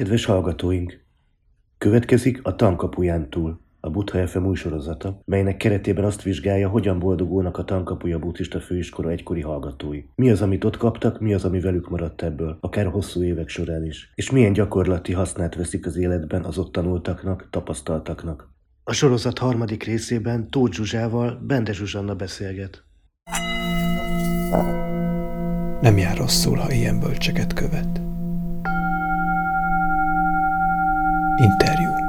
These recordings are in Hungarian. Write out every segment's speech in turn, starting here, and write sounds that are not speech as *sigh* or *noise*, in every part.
Kedves hallgatóink! Következik a Tankapuján túl, a Butha FM új sorozata, melynek keretében azt vizsgálja, hogyan boldogulnak a Tankapuja buddhista főiskola egykori hallgatói. Mi az, amit ott kaptak, mi az, ami velük maradt ebből, akár hosszú évek során is, és milyen gyakorlati hasznát veszik az életben az ott tanultaknak, tapasztaltaknak. A sorozat harmadik részében Tóth Zsuzsával Bende Zsuzsanna beszélget. Nem jár rosszul, ha ilyen bölcseket követ. Império.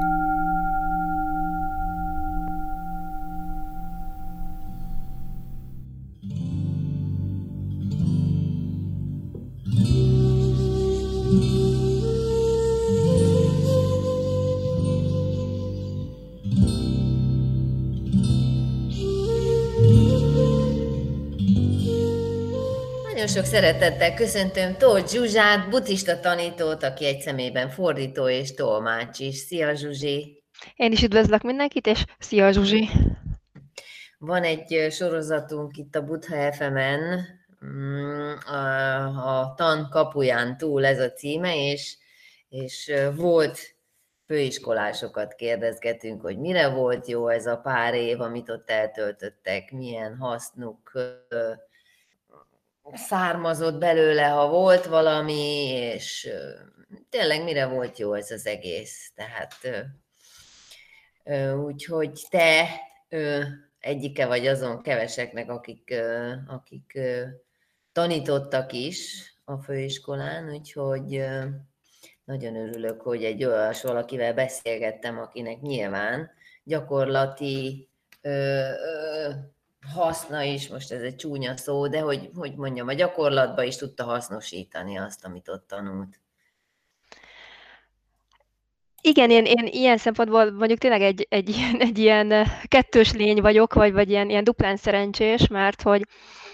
Sok szeretettel köszöntöm Tóth Zsuzsát, buddhista tanítót, aki egy szemében fordító és tolmács is. Szia Zsuzsi! Én is üdvözlök mindenkit, és szia Zsuzsi! Van egy sorozatunk itt a Buddha FM-en, mm, a, a tan kapuján túl ez a címe, és, és volt főiskolásokat kérdezgetünk, hogy mire volt jó ez a pár év, amit ott eltöltöttek, milyen hasznuk származott belőle, ha volt valami, és tényleg mire volt jó ez az egész. Tehát úgyhogy te egyike vagy azon keveseknek, akik, akik tanítottak is a főiskolán, úgyhogy nagyon örülök, hogy egy olyas valakivel beszélgettem, akinek nyilván gyakorlati haszna is, most ez egy csúnya szó, de hogy, hogy mondjam, a gyakorlatban is tudta hasznosítani azt, amit ott tanult. Igen, én, én ilyen szempontból mondjuk tényleg egy, egy, egy ilyen kettős lény vagyok, vagy, vagy ilyen, ilyen duplán szerencsés, mert hogy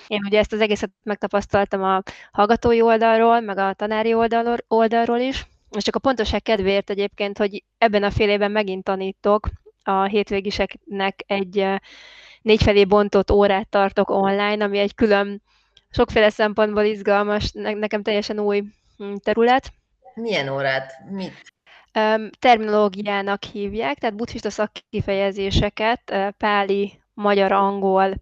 én ugye ezt az egészet megtapasztaltam a hallgatói oldalról, meg a tanári oldalról, oldalról is, és csak a pontoság kedvéért egyébként, hogy ebben a fél évben megint tanítok a hétvégiseknek egy négy felé bontott órát tartok online, ami egy külön, sokféle szempontból izgalmas, nekem teljesen új hm, terület. Milyen órát? Mit? Terminológiának hívják, tehát buddhista szakkifejezéseket, páli, magyar, angol,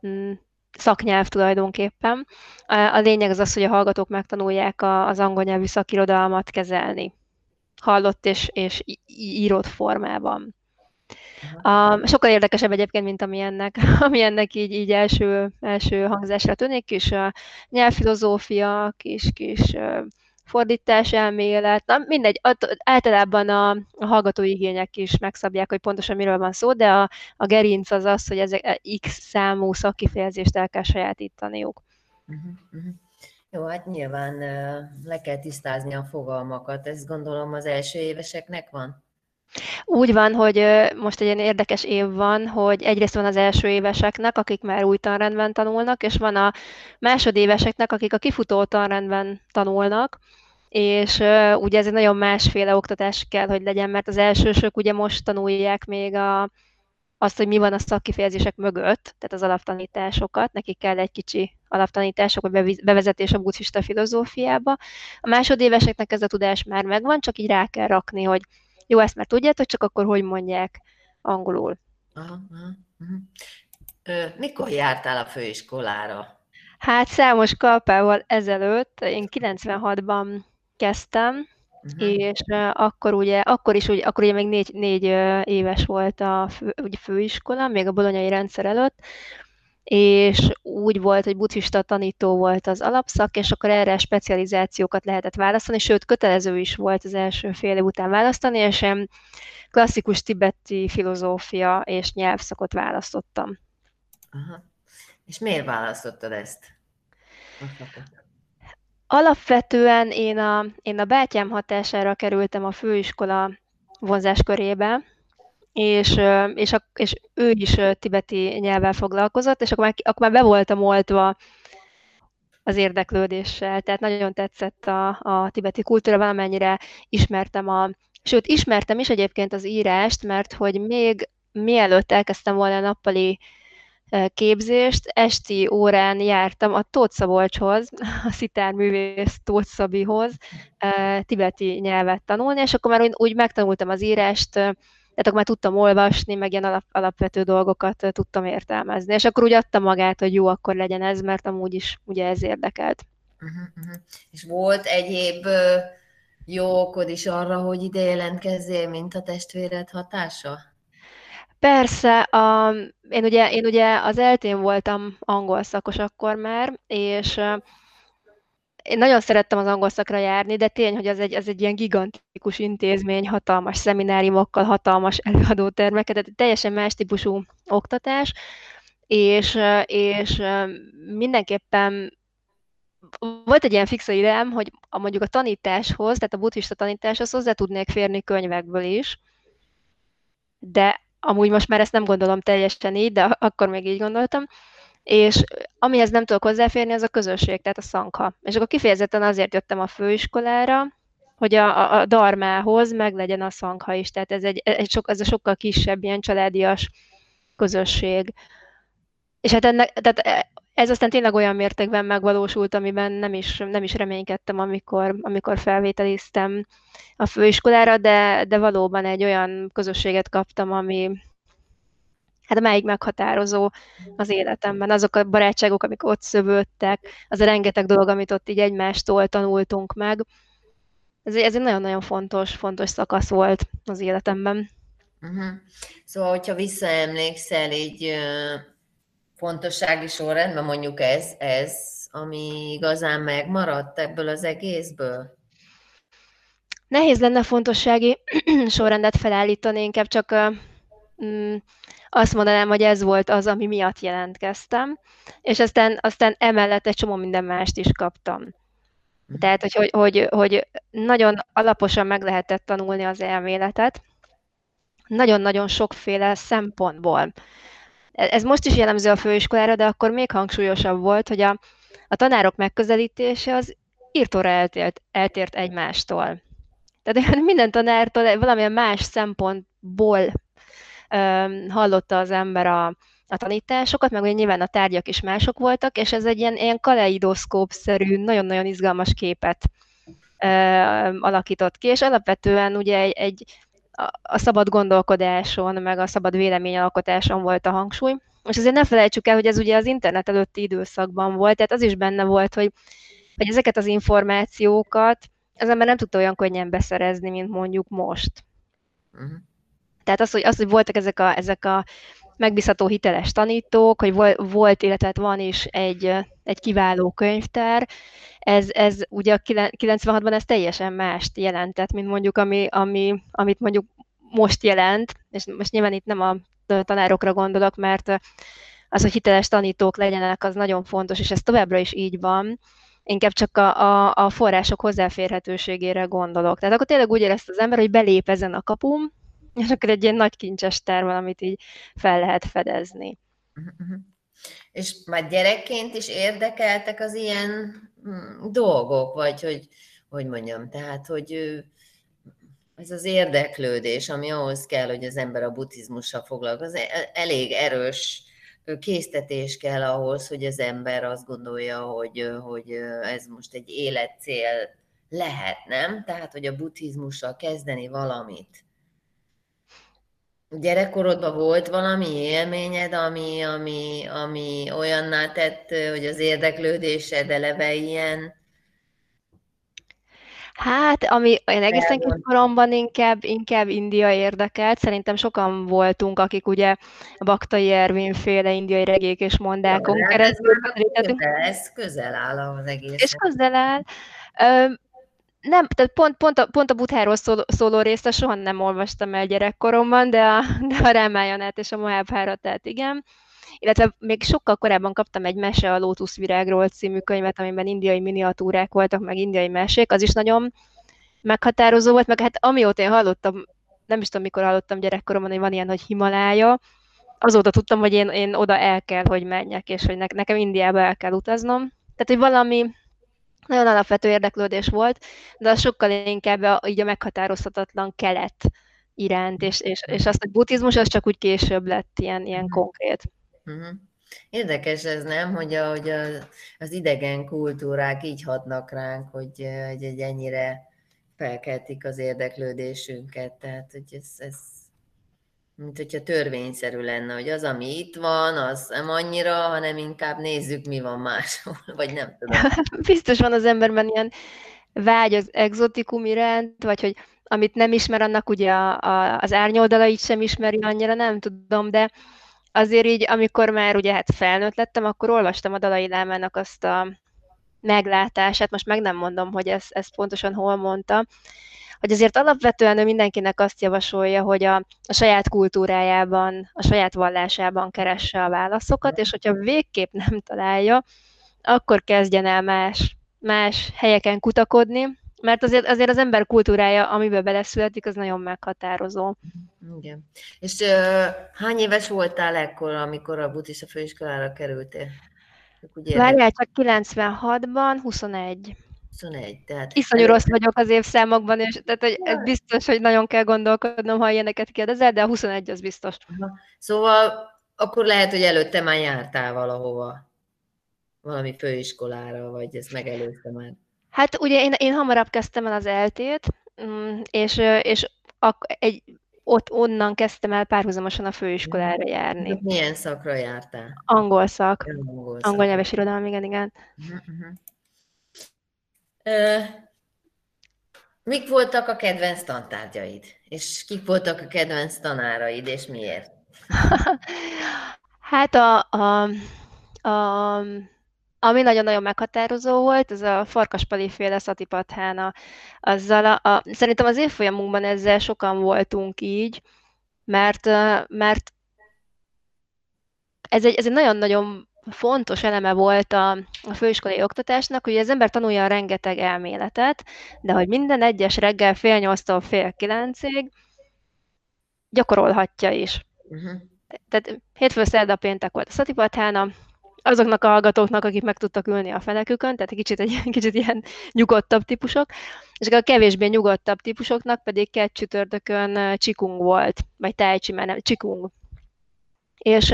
hm, szaknyelv tulajdonképpen. A lényeg az az, hogy a hallgatók megtanulják az angol nyelvű szakirodalmat kezelni. Hallott és, és írott formában. A, sokkal érdekesebb egyébként, mint ami ennek, *laughs* ami ennek így, így első, első hangzásra tűnik, kis a nyelvfilozófia, kis, kis fordítás elmélet, na mindegy, általában a, a hallgatói igények is megszabják, hogy pontosan miről van szó, de a, a gerinc az az, hogy ezek e, X számú szakkifejezést el kell sajátítaniuk. Uh-huh, uh-huh. Jó, hát nyilván le kell tisztázni a fogalmakat, ezt gondolom az első éveseknek van? Úgy van, hogy most egy ilyen érdekes év van, hogy egyrészt van az első éveseknek, akik már új tanrendben tanulnak, és van a másodéveseknek, akik a kifutó tanrendben tanulnak, és ugye ez egy nagyon másféle oktatás kell, hogy legyen, mert az elsősök ugye most tanulják még a, azt, hogy mi van a szakkifejezések mögött, tehát az alaptanításokat, nekik kell egy kicsi alaptanítások, vagy bevezetés a buddhista filozófiába. A másodéveseknek ez a tudás már megvan, csak így rá kell rakni, hogy jó, ezt már tudjátok, csak akkor hogy mondják angolul. Aha, aha, aha. Ö, mikor jártál a főiskolára? Hát számos kalpával ezelőtt, én 96-ban kezdtem, uh-huh. és uh, akkor ugye, akkor is, ugye, akkor ugye még négy, négy uh, éves volt a fő, ugye főiskola, még a bolonyai rendszer előtt, és úgy volt, hogy buddhista tanító volt az alapszak, és akkor erre specializációkat lehetett választani, sőt, kötelező is volt az első fél év után választani, és én klasszikus tibeti filozófia és nyelvszakot választottam. Aha. És miért választottad ezt? Alapvetően én a, én a bátyám hatására kerültem a főiskola vonzáskörébe, és, és, és ő is tibeti nyelvvel foglalkozott, és akkor már, akkor már be voltam oltva az érdeklődéssel, tehát nagyon tetszett a, a tibeti kultúra, valamennyire ismertem a, sőt, ismertem is egyébként az írást, mert hogy még mielőtt elkezdtem volna a nappali képzést. Esti órán jártam a Tóth Szabolcshoz, *laughs* a szitárművész Tóth Szabihoz tibeti nyelvet tanulni, és akkor már úgy megtanultam az írást, tehát akkor már tudtam olvasni, meg ilyen alap, alapvető dolgokat tudtam értelmezni. És akkor úgy adta magát, hogy jó, akkor legyen ez, mert amúgy is ugye ez érdekelt. Uh-huh, uh-huh. És volt egyéb jó okod is arra, hogy ide jelentkezzél, mint a testvéred hatása? Persze, a, én, ugye, én ugye az eltén voltam angol szakos akkor már, és én nagyon szerettem az angol szakra járni, de tény, hogy az egy, az egy ilyen gigantikus intézmény, hatalmas szemináriumokkal, hatalmas előadótermeket, tehát teljesen más típusú oktatás, és, és mindenképpen volt egy ilyen fixa ideám, hogy a, mondjuk a tanításhoz, tehát a buddhista tanításhoz hozzá tudnék férni könyvekből is, de amúgy most már ezt nem gondolom teljesen így, de akkor még így gondoltam, és amihez nem tudok hozzáférni, az a közösség, tehát a szankha. És akkor kifejezetten azért jöttem a főiskolára, hogy a, a, darmához meg legyen a szankha is, tehát ez egy, egy sok, ez a sokkal kisebb ilyen családias közösség. És hát ennek, tehát ez aztán tényleg olyan mértékben megvalósult, amiben nem is, nem is reménykedtem, amikor, amikor felvételiztem a főiskolára, de, de valóban egy olyan közösséget kaptam, ami hát melyik meghatározó az életemben. Azok a barátságok, amik ott szövődtek, az a rengeteg dolog, amit ott így egymástól tanultunk meg. Ez, ez egy nagyon-nagyon fontos, fontos szakasz volt az életemben. Uh-huh. Szóval, hogyha visszaemlékszel így fontossági sorrendben mondjuk ez, ez, ami igazán megmaradt ebből az egészből? Nehéz lenne fontossági *clears throat* sorrendet felállítani, inkább csak azt mondanám, hogy ez volt az, ami miatt jelentkeztem, és aztán, aztán emellett egy csomó minden mást is kaptam. Mhm. Tehát, hogy, hogy, hogy, hogy nagyon alaposan meg lehetett tanulni az elméletet, nagyon-nagyon sokféle szempontból. E-, ez most is jellemző a főiskolára, de akkor még hangsúlyosabb volt, hogy a, a tanárok megközelítése az írtóra eltért, eltért egymástól. Tehát *laughs* minden tanártól valamilyen más szempontból hallotta az ember a, a tanításokat, meg ugye nyilván a tárgyak is mások voltak, és ez egy ilyen, ilyen kaleidoszkóp-szerű, nagyon-nagyon izgalmas képet uh, alakított ki, és alapvetően ugye egy, egy a szabad gondolkodáson, meg a szabad véleményalkotáson volt a hangsúly. És azért ne felejtsük el, hogy ez ugye az internet előtti időszakban volt, tehát az is benne volt, hogy, hogy ezeket az információkat az ember nem tudta olyan könnyen beszerezni, mint mondjuk most. Uh-huh. Tehát az, hogy, az, hogy voltak ezek a, ezek a megbízható hiteles tanítók, hogy volt, illetve hát van is egy, egy kiváló könyvtár, ez, ez ugye a 96-ban ez teljesen mást jelentett, mint mondjuk ami, ami, amit mondjuk most jelent, és most nyilván itt nem a tanárokra gondolok, mert az, hogy hiteles tanítók legyenek, az nagyon fontos, és ez továbbra is így van, inkább csak a, a, a források hozzáférhetőségére gondolok. Tehát akkor tényleg úgy érezte az ember, hogy belép ezen a kapum, és akkor egy ilyen nagy kincses terv, amit így fel lehet fedezni. Uh-huh. És már gyerekként is érdekeltek az ilyen hm, dolgok, vagy hogy, hogy mondjam, tehát, hogy ez az érdeklődés, ami ahhoz kell, hogy az ember a buddhizmussal foglalkozik, e, elég erős késztetés kell ahhoz, hogy az ember azt gondolja, hogy, hogy ez most egy életcél lehet, nem? Tehát, hogy a buddhizmussal kezdeni valamit gyerekkorodban volt valami élményed, ami, ami, ami olyanná tett, hogy az érdeklődésed eleve ilyen? Hát, ami én egészen kis koromban inkább, inkább India érdekelt. Szerintem sokan voltunk, akik ugye a Baktai Ervin féle indiai regék és mondákon ja, keresztül. Ez, ez közel áll az egész. És közel áll nem, tehát pont, pont, a, pont a Butháról szóló, szóló részt soha nem olvastam el gyerekkoromban, de a, *laughs* de a Rámájanát és a Mahábháratát igen. Illetve még sokkal korábban kaptam egy Mese a Lótuszvirágról című könyvet, amiben indiai miniatúrák voltak, meg indiai mesék, az is nagyon meghatározó volt, meg hát amióta én hallottam, nem is tudom, mikor hallottam gyerekkoromban, hogy van ilyen, hogy Himalája, azóta tudtam, hogy én, én oda el kell, hogy menjek, és hogy nekem Indiába el kell utaznom. Tehát, hogy valami, nagyon alapvető érdeklődés volt, de az sokkal inkább a, így a meghatározhatatlan kelet iránt, és, és, és azt, hogy buddhizmus az csak úgy később lett ilyen, ilyen mhm. konkrét. Uh-huh. Érdekes ez nem, hogy, a, hogy a, az idegen kultúrák így hatnak ránk, hogy, hogy egy ennyire felkeltik az érdeklődésünket. Tehát, hogy ez, ez mint hogyha törvényszerű lenne, hogy az, ami itt van, az nem annyira, hanem inkább nézzük, mi van máshol, *laughs* vagy nem tudom. *laughs* Biztos van az emberben ilyen vágy az exotikum iránt, vagy hogy amit nem ismer, annak ugye a, a, az árnyoldalait sem ismeri annyira, nem tudom, de azért így, amikor már ugye hát felnőtt lettem, akkor olvastam a Dalai Lámának azt a meglátását, most meg nem mondom, hogy ezt, ezt pontosan hol mondta, hogy azért alapvetően ő mindenkinek azt javasolja, hogy a, a saját kultúrájában, a saját vallásában keresse a válaszokat, és hogyha végképp nem találja, akkor kezdjen el más, más helyeken kutakodni, mert azért, azért az ember kultúrája, amiben beleszületik, az nagyon meghatározó. Igen. És uh, hány éves voltál ekkor, amikor a buddhista főiskolára kerültél? Várjál, csak 96-ban 21. 21, tehát... Iszonyú rossz vagyok az évszámokban, és tehát hogy ez biztos, hogy nagyon kell gondolkodnom, ha ilyeneket kérdezel, de a 21 az biztos. Aha. Szóval akkor lehet, hogy előtte már jártál valahova, valami főiskolára, vagy ez megelőzte már. Hát ugye én, én hamarabb kezdtem el az eltét, mm, és, és ak- egy, ott onnan kezdtem el párhuzamosan a főiskolára járni. Milyen szakra jártál? Angol szak. Angol, szak. Angol nyelves irodalom, igen, igen. Uh-huh, mik voltak a kedvenc tantárgyaid? És kik voltak a kedvenc tanáraid, és miért? *laughs* hát a, a, a, ami nagyon-nagyon meghatározó volt, az a farkaspali féle szatipathána. Azzal a, a, szerintem az évfolyamunkban ezzel sokan voltunk így, mert, mert ez egy, ez egy nagyon-nagyon fontos eleme volt a, a főiskolai oktatásnak, hogy az ember tanulja a rengeteg elméletet, de hogy minden egyes reggel fél nyolctól fél kilencig gyakorolhatja is. Uh-huh. Tehát hétfő, szerda, péntek volt a szatipathána, azoknak a hallgatóknak, akik meg tudtak ülni a fenekükön, tehát egy kicsit, egy *laughs* kicsit ilyen nyugodtabb típusok, és a kevésbé nyugodtabb típusoknak pedig két csütörtökön csikung volt, vagy tájcsi, mert nem, csikung. És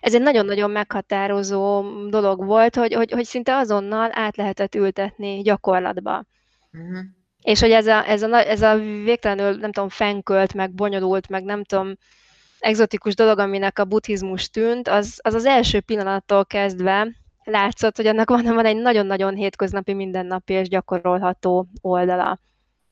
ez egy nagyon-nagyon meghatározó dolog volt, hogy, hogy, hogy szinte azonnal át lehetett ültetni gyakorlatba. Uh-huh. És hogy ez a, ez, a, ez a végtelenül, nem tudom, fenkölt, meg bonyolult, meg nem tudom, egzotikus dolog, aminek a buddhizmus tűnt, az, az az első pillanattól kezdve látszott, hogy annak van, van egy nagyon-nagyon hétköznapi, mindennapi és gyakorolható oldala.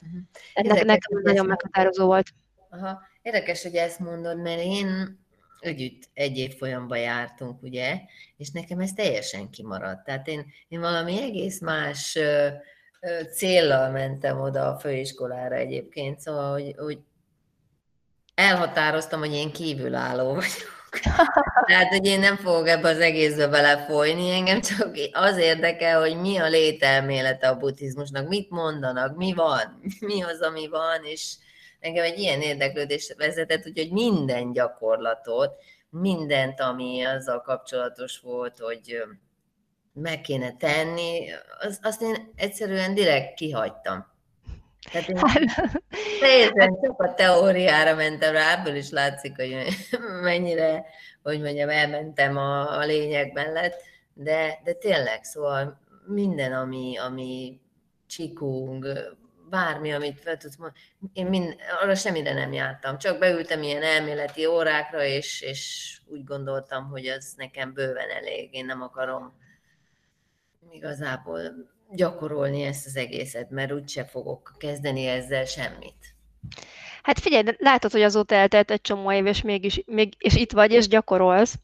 Uh-huh. Ennek, nekem nagyon meghatározó volt. Aha. Érdekes, hogy ezt mondod, mert én együtt egy év folyamba jártunk, ugye, és nekem ez teljesen kimaradt. Tehát én, én valami egész más ö, ö, céllal mentem oda a főiskolára egyébként, szóval, hogy, hogy elhatároztam, hogy én kívülálló vagyok. *laughs* Tehát, hogy én nem fogok ebbe az egészbe belefolyni, engem csak az érdekel, hogy mi a lételmélete a buddhizmusnak, mit mondanak, mi van, *laughs* mi az, ami van, és engem egy ilyen érdeklődés vezetett, úgyhogy minden gyakorlatot, mindent, ami azzal kapcsolatos volt, hogy meg kéne tenni, az, azt én egyszerűen direkt kihagytam. Tehát én hát- teljesen csak a teóriára mentem rá, ebből is látszik, hogy mennyire, hogy mondjam, elmentem a, a lényeg mellett, de, de tényleg, szóval minden, ami, ami csikung, bármi, amit fel tudsz mondani, én mind, arra semmire nem jártam, csak beültem ilyen elméleti órákra, és, és úgy gondoltam, hogy az nekem bőven elég, én nem akarom igazából gyakorolni ezt az egészet, mert úgyse fogok kezdeni ezzel semmit. Hát figyelj, látod, hogy azóta eltelt egy csomó év, és mégis, még, és itt vagy, és gyakorolsz.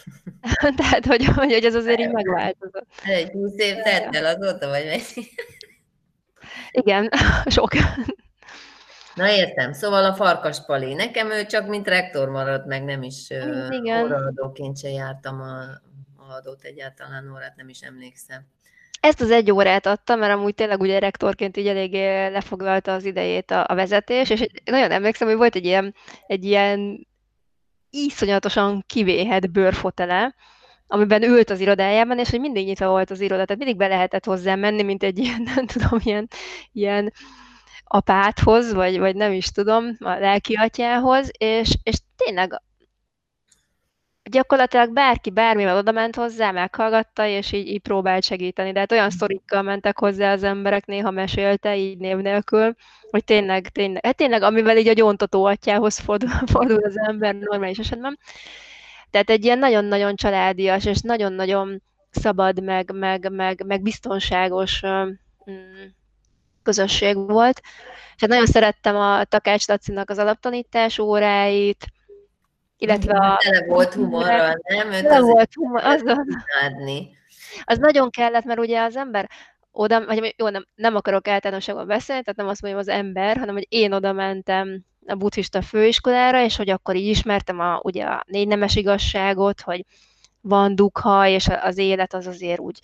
*laughs* Tehát, hogy, hogy, hogy ez azért így megváltozott. Egy 20 év tett el azóta, vagy mennyi? Igen, *laughs* sok. Na értem, szóval a farkas Pali. Nekem ő csak mint rektor maradt, meg nem is Igen. óraadóként se jártam a, a adót egyáltalán órát, nem is emlékszem. Ezt az egy órát adtam, mert amúgy tényleg ugye rektorként így eléggé lefoglalta az idejét a, a vezetés, és nagyon emlékszem, hogy volt egy ilyen, egy ilyen iszonyatosan kivéhet bőrfotele, amiben ült az irodájában, és hogy mindig nyitva volt az iroda, tehát mindig be lehetett hozzá menni, mint egy ilyen, *laughs* nem tudom, ilyen, ilyen apáthoz, vagy, vagy nem is tudom, a lelki atyához, és, és tényleg gyakorlatilag bárki bármivel oda ment hozzá, meghallgatta, és így, így próbált segíteni. De hát olyan sztorikkal mentek hozzá az emberek, néha mesélte, így név nélkül, hogy tényleg, tényleg, hát tényleg, amivel így a gyóntató atyához fordul, *laughs* fordul az ember normális esetben. Tehát egy ilyen nagyon-nagyon családias, és nagyon-nagyon szabad, meg, meg, meg, meg biztonságos mm, közösség volt. És hát nagyon szerettem a Takács Lacinak az alaptanítás óráit, illetve a... Tele volt humorral, nem? Őt volt humor, az, az nagyon kellett, mert ugye az ember oda, vagy jó, nem, nem akarok általánosságban beszélni, tehát nem azt mondjam az ember, hanem hogy én oda mentem a buddhista főiskolára, és hogy akkor így ismertem a, ugye a négy nemes igazságot, hogy van dukha, és az élet az azért úgy,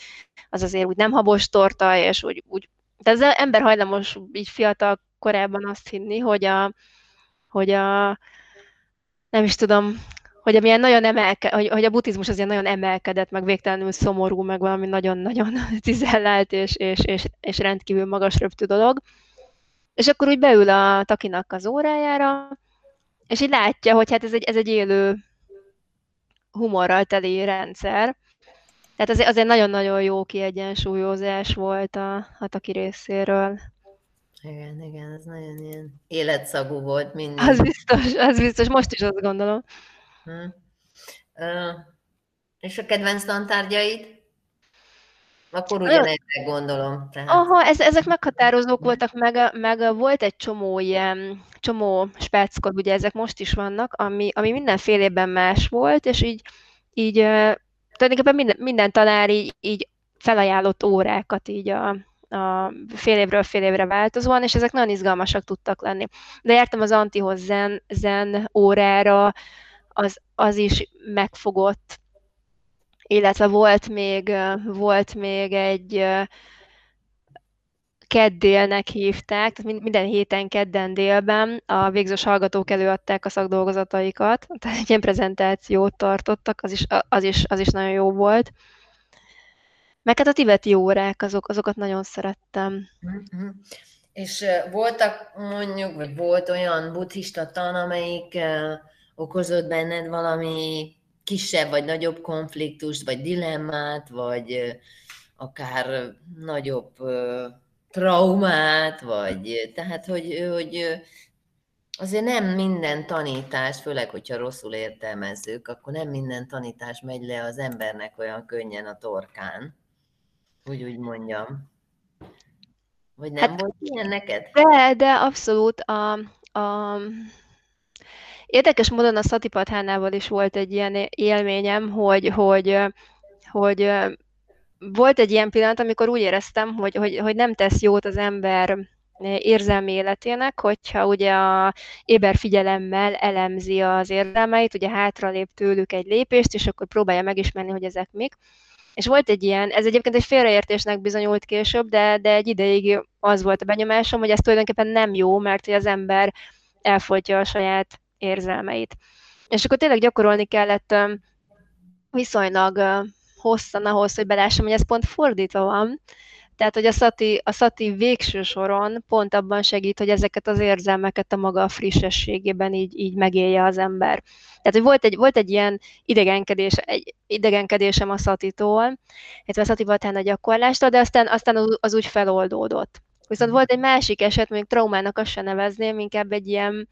az azért úgy nem habos torta, és úgy, úgy de az ember hajlamos így fiatal korában azt hinni, hogy a, hogy a nem is tudom, hogy amilyen nagyon emelke, hogy, hogy a buddhizmus az nagyon emelkedett, meg végtelenül szomorú, meg valami nagyon-nagyon *laughs* tizellált és, és, és, és rendkívül magas röptű dolog. És akkor úgy beül a takinak az órájára, és így látja, hogy hát ez egy, ez egy élő humorral teli rendszer. Tehát azért, azért nagyon-nagyon jó kiegyensúlyozás volt a, a taki részéről. Igen, igen, ez nagyon ilyen életszagú volt mindig. Az biztos, az biztos, most is azt gondolom. Hm. Uh, és a kedvenc tantárgyaid? Akkor ugyanezre gondolom. Tehát... Aha, ez, ezek meghatározók voltak, meg, meg volt egy csomó ilyen, csomó spáckod, ugye ezek most is vannak, ami, ami mindenfélében más volt, és így, így tulajdonképpen minden, minden tanár így, így felajánlott órákat így a, a fél évről fél évre változóan, és ezek nagyon izgalmasak tudtak lenni. De jártam az Antihoz zen, zen órára, az, az is megfogott, illetve volt még, volt még egy keddélnek hívták, minden héten kedden délben a végzős hallgatók előadták a szakdolgozataikat, tehát egy ilyen prezentációt tartottak, az is, az is, az is nagyon jó volt. Meg hát a tibeti órák, azok, azokat nagyon szerettem. Mm-hmm. És voltak mondjuk, vagy volt olyan buddhista tan, amelyik okozott benned valami kisebb vagy nagyobb konfliktust, vagy dilemmát, vagy akár nagyobb traumát, vagy tehát, hogy, hogy azért nem minden tanítás, főleg, hogyha rosszul értelmezzük, akkor nem minden tanítás megy le az embernek olyan könnyen a torkán úgy úgy mondjam. Vagy nem hát, volt ilyen neked? De, de abszolút. A, a... Érdekes módon a Szatipathánával is volt egy ilyen élményem, hogy, hogy, hogy volt egy ilyen pillanat, amikor úgy éreztem, hogy, hogy, hogy nem tesz jót az ember érzelmi életének, hogyha ugye a éber figyelemmel elemzi az érzelmeit, ugye hátralép tőlük egy lépést, és akkor próbálja megismerni, hogy ezek mik. És volt egy ilyen, ez egyébként egy félreértésnek bizonyult később, de, de egy ideig az volt a benyomásom, hogy ez tulajdonképpen nem jó, mert hogy az ember elfolytja a saját érzelmeit. És akkor tényleg gyakorolni kellett viszonylag hosszan ahhoz, hogy belássam, hogy ez pont fordítva van, tehát, hogy a szati, a szati végső soron pont abban segít, hogy ezeket az érzelmeket a maga frissességében így, így megélje az ember. Tehát, hogy volt egy, volt egy ilyen idegenkedés, egy idegenkedésem a szatitól, illetve a szati a gyakorlástól, de aztán, aztán az, az úgy feloldódott. Viszont volt egy másik eset, még traumának azt se nevezném, inkább egy ilyen,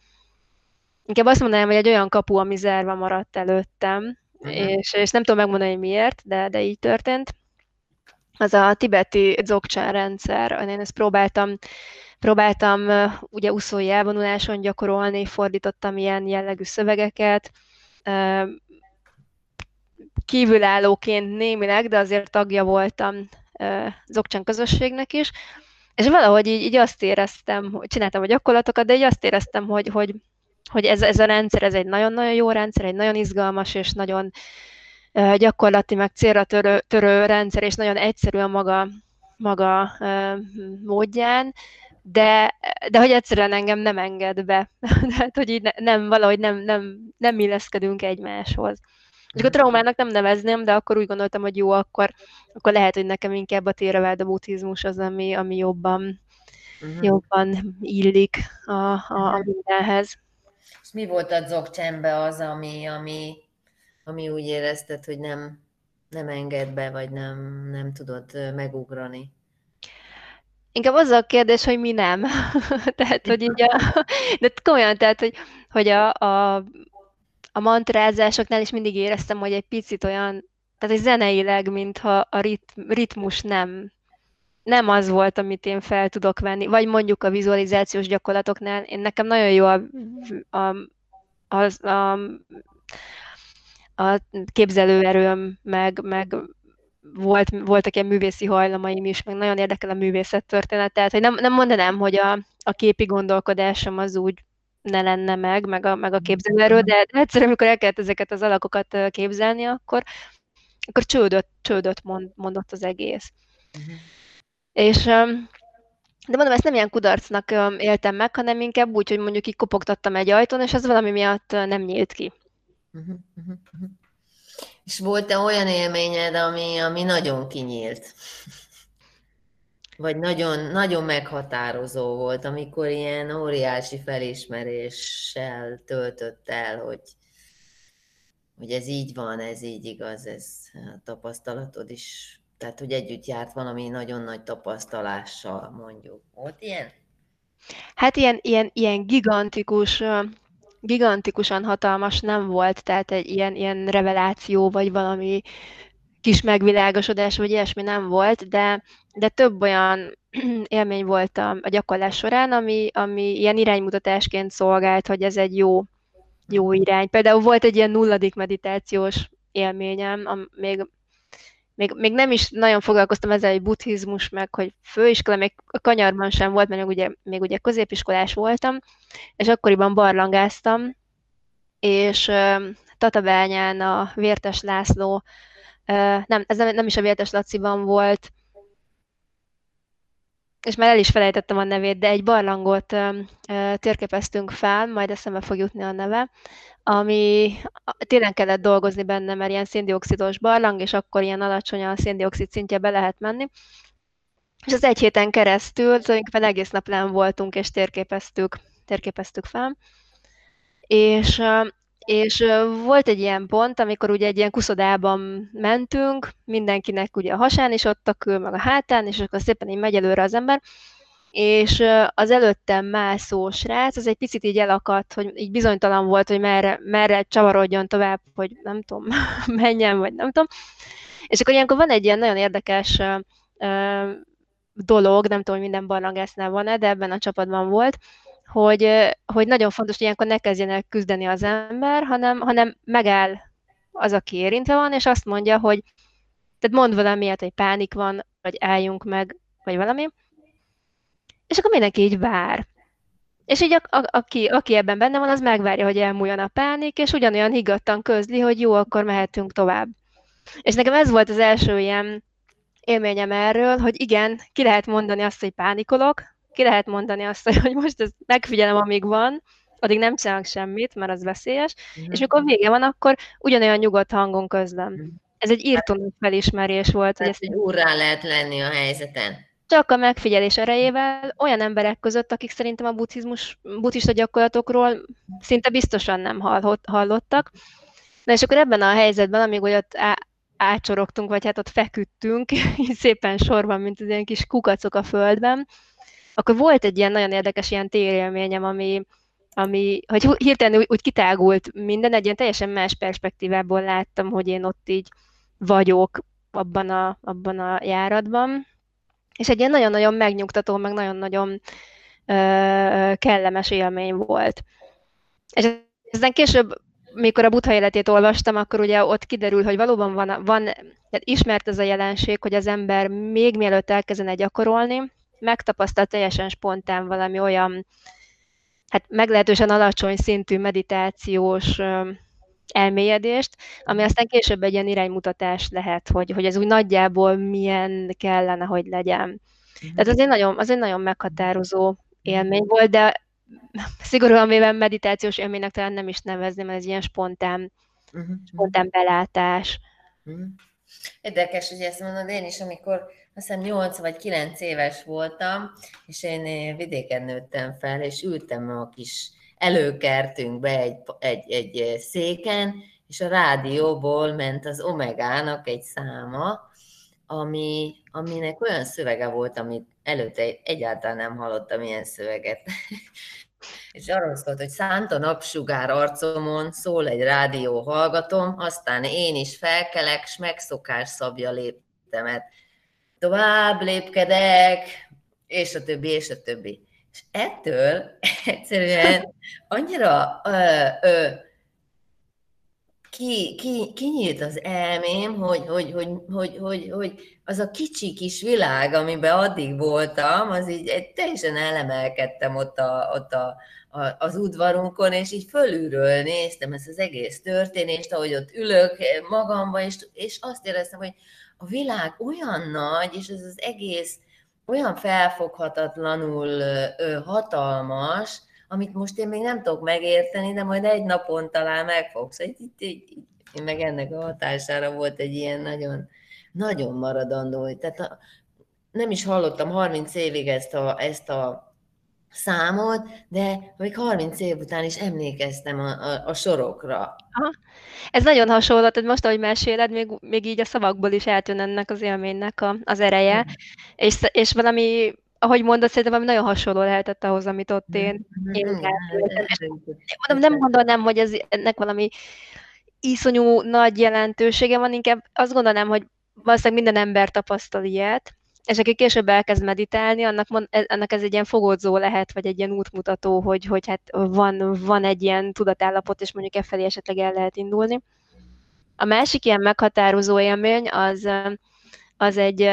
inkább azt mondanám, hogy egy olyan kapu, ami zárva maradt előttem, uh-huh. és, és nem tudom megmondani, hogy miért, de, de így történt az a tibeti dzogcsán rendszer. Én ezt próbáltam, próbáltam ugye úszói elvonuláson gyakorolni, fordítottam ilyen jellegű szövegeket, kívülállóként némileg, de azért tagja voltam Dzogcsán közösségnek is, és valahogy így, így azt éreztem, hogy csináltam a gyakorlatokat, de így azt éreztem, hogy, hogy, hogy ez, ez a rendszer, ez egy nagyon-nagyon jó rendszer, egy nagyon izgalmas és nagyon gyakorlati, meg célra törő, törő rendszer, és nagyon egyszerű a maga, maga módján, de, de hogy egyszerűen engem nem enged be. Tehát, *laughs* hogy így ne, nem, valahogy nem, nem, nem illeszkedünk egymáshoz. És akkor traumának nem nevezném, de akkor úgy gondoltam, hogy jó, akkor, akkor lehet, hogy nekem inkább a térevád a buddhizmus az, ami, ami jobban, uh-huh. jobban illik a, a, a mindenhez. És mi volt a dzogcsembe az, ami, ami ami úgy érezted, hogy nem, nem enged be, vagy nem, nem tudod megugrani? Inkább az a kérdés, hogy mi nem. *laughs* tehát, hogy így a, de komolyan, tehát, hogy, hogy a, a, a mantrázásoknál is mindig éreztem, hogy egy picit olyan, tehát egy zeneileg, mintha a rit, ritmus nem, nem az volt, amit én fel tudok venni, vagy mondjuk a vizualizációs gyakorlatoknál, én nekem nagyon jó a, a, a, a, a képzelőerőm, meg, meg volt, voltak ilyen művészi hajlamaim is, meg nagyon érdekel a művészet történet, tehát hogy nem, nem mondanám, hogy a, a képi gondolkodásom az úgy ne lenne meg, meg a, meg a képzelőerő, de egyszerűen, amikor el kellett ezeket az alakokat képzelni, akkor, akkor csődött, csődött mond, mondott az egész. Uh-huh. És de mondom, ezt nem ilyen kudarcnak éltem meg, hanem inkább úgy, hogy mondjuk így kopogtattam egy ajtón, és az valami miatt nem nyílt ki. Uh-huh, uh-huh. És volt-e olyan élményed, ami, ami nagyon kinyílt? Vagy nagyon, nagyon meghatározó volt, amikor ilyen óriási felismeréssel töltött el, hogy, hogy ez így van, ez így igaz, ez a tapasztalatod is tehát, hogy együtt járt valami nagyon nagy tapasztalással, mondjuk. Volt ilyen? Hát ilyen, ilyen, ilyen gigantikus, gigantikusan hatalmas nem volt, tehát egy ilyen, ilyen reveláció, vagy valami kis megvilágosodás, vagy ilyesmi nem volt, de, de több olyan *clears throat* élmény volt a, a gyakorlás során, ami, ami ilyen iránymutatásként szolgált, hogy ez egy jó, jó irány. Például volt egy ilyen nulladik meditációs élményem, még még, még nem is nagyon foglalkoztam ezzel, hogy buddhizmus, meg hogy főiskola, még a kanyarban sem volt, mert ugye, még ugye középiskolás voltam, és akkoriban barlangáztam, és uh, Tatabányán a Vértes László, uh, nem, ez nem, nem is a Vértes Laciban volt, és már el is felejtettem a nevét, de egy barlangot uh, térképeztünk fel, majd eszembe fog jutni a neve, ami télen kellett dolgozni benne, mert ilyen széndiokszidos barlang, és akkor ilyen alacsony a széndiokszid szintje be lehet menni. És az egy héten keresztül tulajdonképpen egész nap len voltunk, és térképeztük, térképeztük fel. És, és volt egy ilyen pont, amikor ugye egy ilyen kuszodában mentünk, mindenkinek ugye a hasán is ott a kül, meg a hátán, és akkor szépen így megy előre az ember, és az előttem mászó srác, az egy picit így elakadt, hogy így bizonytalan volt, hogy merre, merre csavarodjon tovább, hogy nem tudom, *laughs* menjen, vagy nem tudom. És akkor ilyenkor van egy ilyen nagyon érdekes dolog, nem tudom, hogy minden barlangásznál van-e, de ebben a csapatban volt, hogy, hogy nagyon fontos, hogy ilyenkor ne kezdjen el küzdeni az ember, hanem, hanem megáll az, aki érintve van, és azt mondja, hogy tehát mond valamiért, hogy pánik van, vagy álljunk meg, vagy valami, és akkor mindenki így vár. És így a, a, aki, aki ebben benne van, az megvárja, hogy elmúljon a pánik, és ugyanolyan higgadtan közli, hogy jó, akkor mehetünk tovább. És nekem ez volt az első ilyen élményem erről, hogy igen, ki lehet mondani azt, hogy pánikolok, ki lehet mondani azt, hogy most ezt megfigyelem, amíg van, addig nem csinálok semmit, mert az veszélyes, mm-hmm. és mikor vége van, akkor ugyanolyan nyugodt hangon közlöm. Mm-hmm. Ez egy írtó felismerés volt. Tehát, hogy, ezt... hogy úrrá lehet lenni a helyzeten csak a megfigyelés erejével olyan emberek között, akik szerintem a buddhizmus, buddhista gyakorlatokról szinte biztosan nem hallottak. Na és akkor ebben a helyzetben, amíg hogy ott ácsorogtunk, vagy hát ott feküdtünk, *laughs* így szépen sorban, mint az ilyen kis kukacok a földben, akkor volt egy ilyen nagyon érdekes ilyen térélményem, ami, ami hogy hirtelen úgy, úgy kitágult minden, egy ilyen teljesen más perspektívából láttam, hogy én ott így vagyok abban a, abban a járatban. És egy ilyen nagyon-nagyon megnyugtató, meg nagyon-nagyon ö, kellemes élmény volt. És ezen később, mikor a butha életét olvastam, akkor ugye ott kiderül, hogy valóban van, van tehát ismert ez a jelenség, hogy az ember még mielőtt elkezdene gyakorolni, megtapasztal teljesen spontán valami olyan, hát meglehetősen alacsony szintű meditációs elmélyedést, ami aztán később egy ilyen iránymutatás lehet, hogy, hogy ez úgy nagyjából milyen kellene, hogy legyen. Uh-huh. Tehát az egy nagyon, az egy nagyon meghatározó élmény volt, de szigorúan véve meditációs élménynek talán nem is nevezném, ez ilyen spontán, uh-huh. spontán belátás. Uh-huh. Érdekes, hogy ezt mondod, én is, amikor azt hiszem 8 vagy 9 éves voltam, és én vidéken nőttem fel, és ültem a kis előkertünkbe egy, egy, egy széken, és a rádióból ment az Omegának egy száma, ami, aminek olyan szövege volt, amit előtte egyáltalán nem hallottam ilyen szöveget. *laughs* és arról szólt, hogy szánt a napsugár arcomon, szól egy rádió hallgatom, aztán én is felkelek, s megszokás szabja léptemet. Tovább lépkedek, és a többi, és a többi. És ettől egyszerűen annyira ö, ö, ki, ki, kinyílt az elmém, hogy, hogy, hogy, hogy, hogy, hogy az a kicsi kis világ, amiben addig voltam, az így egy, teljesen elemelkedtem ott, a, ott a, a, az udvarunkon, és így fölülről néztem ezt az egész történést, ahogy ott ülök magamba, és, és azt éreztem, hogy a világ olyan nagy, és ez az egész olyan felfoghatatlanul hatalmas, amit most én még nem tudok megérteni, de majd egy napon talán megfogsz. Így, így, így, így, meg ennek a hatására volt egy ilyen nagyon, nagyon maradandó. Tehát a, nem is hallottam 30 évig ezt a, ezt a számot, de még 30 év után is emlékeztem a, a, a sorokra. Aha. Ez nagyon hasonló, tehát most, ahogy meséled, még, még így a szavakból is eltűn ennek az élménynek a, az ereje, mm. és, és valami ahogy mondod, szerintem nagyon hasonló lehetett ahhoz, amit ott én, mm-hmm. én mondom, nem gondolnám, hogy ez, ennek valami iszonyú nagy jelentősége van, inkább azt gondolnám, hogy valószínűleg minden ember tapasztal ilyet, és aki később elkezd meditálni, annak, annak ez egy ilyen fogódzó lehet, vagy egy ilyen útmutató, hogy, hogy hát van, van egy ilyen tudatállapot, és mondjuk e felé esetleg el lehet indulni. A másik ilyen meghatározó élmény az, az egy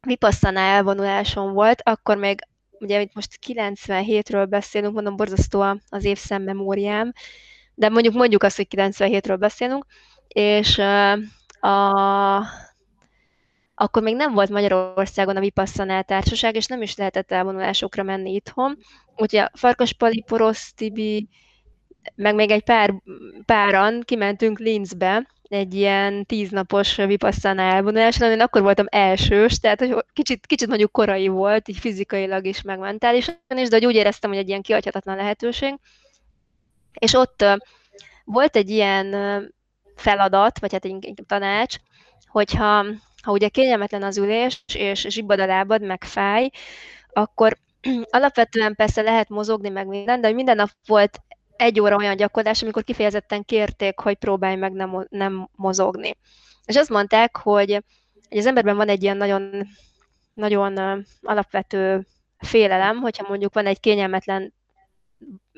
vipasszana elvonuláson volt, akkor még, ugye itt most 97-ről beszélünk, mondom, borzasztó az évszem memóriám, de mondjuk mondjuk azt, hogy 97-ről beszélünk, és a, akkor még nem volt Magyarországon a Vipasszanál társaság, és nem is lehetett elvonulásokra menni itthon. Úgyhogy a Farkaspali, Porosz, Tibi, meg még egy pár, páran kimentünk Linzbe, egy ilyen tíznapos vipasszana elvonuláson, én akkor voltam elsős, tehát hogy kicsit, kicsit mondjuk korai volt, így fizikailag is, meg mentálisan is, de úgy éreztem, hogy egy ilyen kiadhatatlan lehetőség. És ott volt egy ilyen feladat, vagy hát egy tanács, hogyha ha ugye kényelmetlen az ülés, és zsibbad a lábad, meg fáj, akkor *clears throat* alapvetően persze lehet mozogni, meg minden, de minden nap volt egy óra olyan gyakorlás, amikor kifejezetten kérték, hogy próbálj meg nem, nem mozogni. És azt mondták, hogy, hogy az emberben van egy ilyen nagyon, nagyon alapvető félelem, hogyha mondjuk van egy kényelmetlen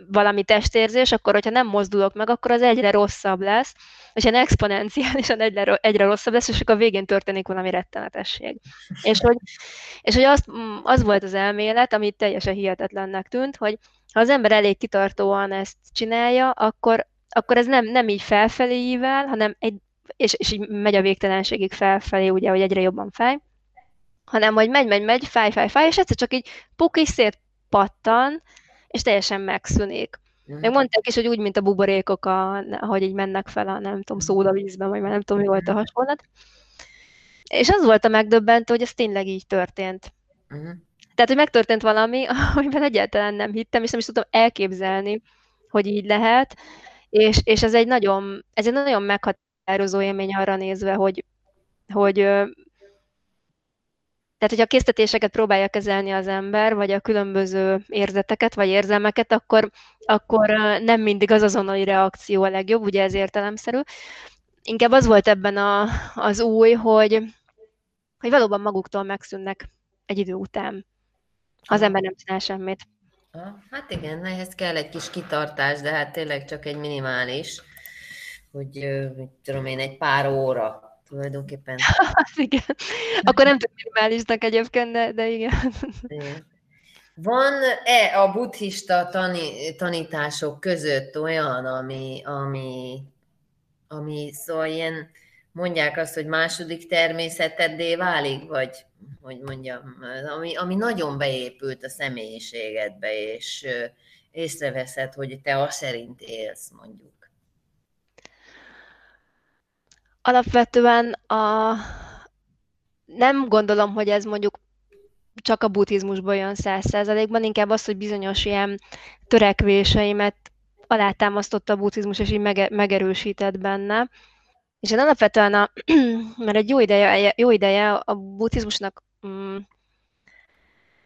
valami testérzés, akkor hogyha nem mozdulok meg, akkor az egyre rosszabb lesz, és ilyen exponenciálisan *laughs* egyre, egyre rosszabb lesz, és akkor a végén történik valami rettenetesség. És hogy, és hogy az, az volt az elmélet, ami teljesen hihetetlennek tűnt, hogy ha az ember elég kitartóan ezt csinálja, akkor, akkor ez nem, nem így felfelé ível, hanem egy, és, és így megy a végtelenségig felfelé, ugye, hogy egyre jobban fáj, hanem hogy megy, megy, megy, fáj, fáj, fáj, és egyszer csak így puk is szétpattan, és teljesen megszűnik. Mhm. Meg mondták is, hogy úgy, mint a buborékok, a, ahogy így mennek fel a, nem tudom, szódavízbe, vagy már nem tudom, mi volt a hasonlat. És az volt a megdöbbentő, hogy ez tényleg így történt. Uh-huh. Tehát, hogy megtörtént valami, *laughs* amiben egyáltalán nem hittem, és nem is tudtam elképzelni, hogy így lehet, és, és ez egy nagyon, ez egy nagyon meghatározó élmény arra nézve, hogy, hogy tehát, hogyha a késztetéseket próbálja kezelni az ember, vagy a különböző érzeteket, vagy érzelmeket, akkor, akkor nem mindig az azonnali reakció a legjobb, ugye ez értelemszerű. Inkább az volt ebben a, az új, hogy, hogy valóban maguktól megszűnnek egy idő után az ember nem csinál semmit. Hát igen, ehhez kell egy kis kitartás, de hát tényleg csak egy minimális, hogy mit tudom én, egy pár óra tulajdonképpen. Hát *laughs* igen. Akkor nem tudom minimálisnak egyébként, de, de igen. igen. Van-e a buddhista tani, tanítások között olyan, ami, ami, ami szóval ilyen mondják azt, hogy második természeteddé válik, vagy hogy mondjam, ami, ami nagyon beépült a személyiségedbe, és észreveszed, hogy te azt szerint élsz, mondjuk. Alapvetően a... nem gondolom, hogy ez mondjuk csak a buddhizmusból jön száz százalékban, inkább az, hogy bizonyos ilyen törekvéseimet alátámasztotta a buddhizmus, és így mege, megerősített benne. És én alapvetően, a, *clears throat* mert egy jó ideje, jó ideje a buddhizmusnak mm,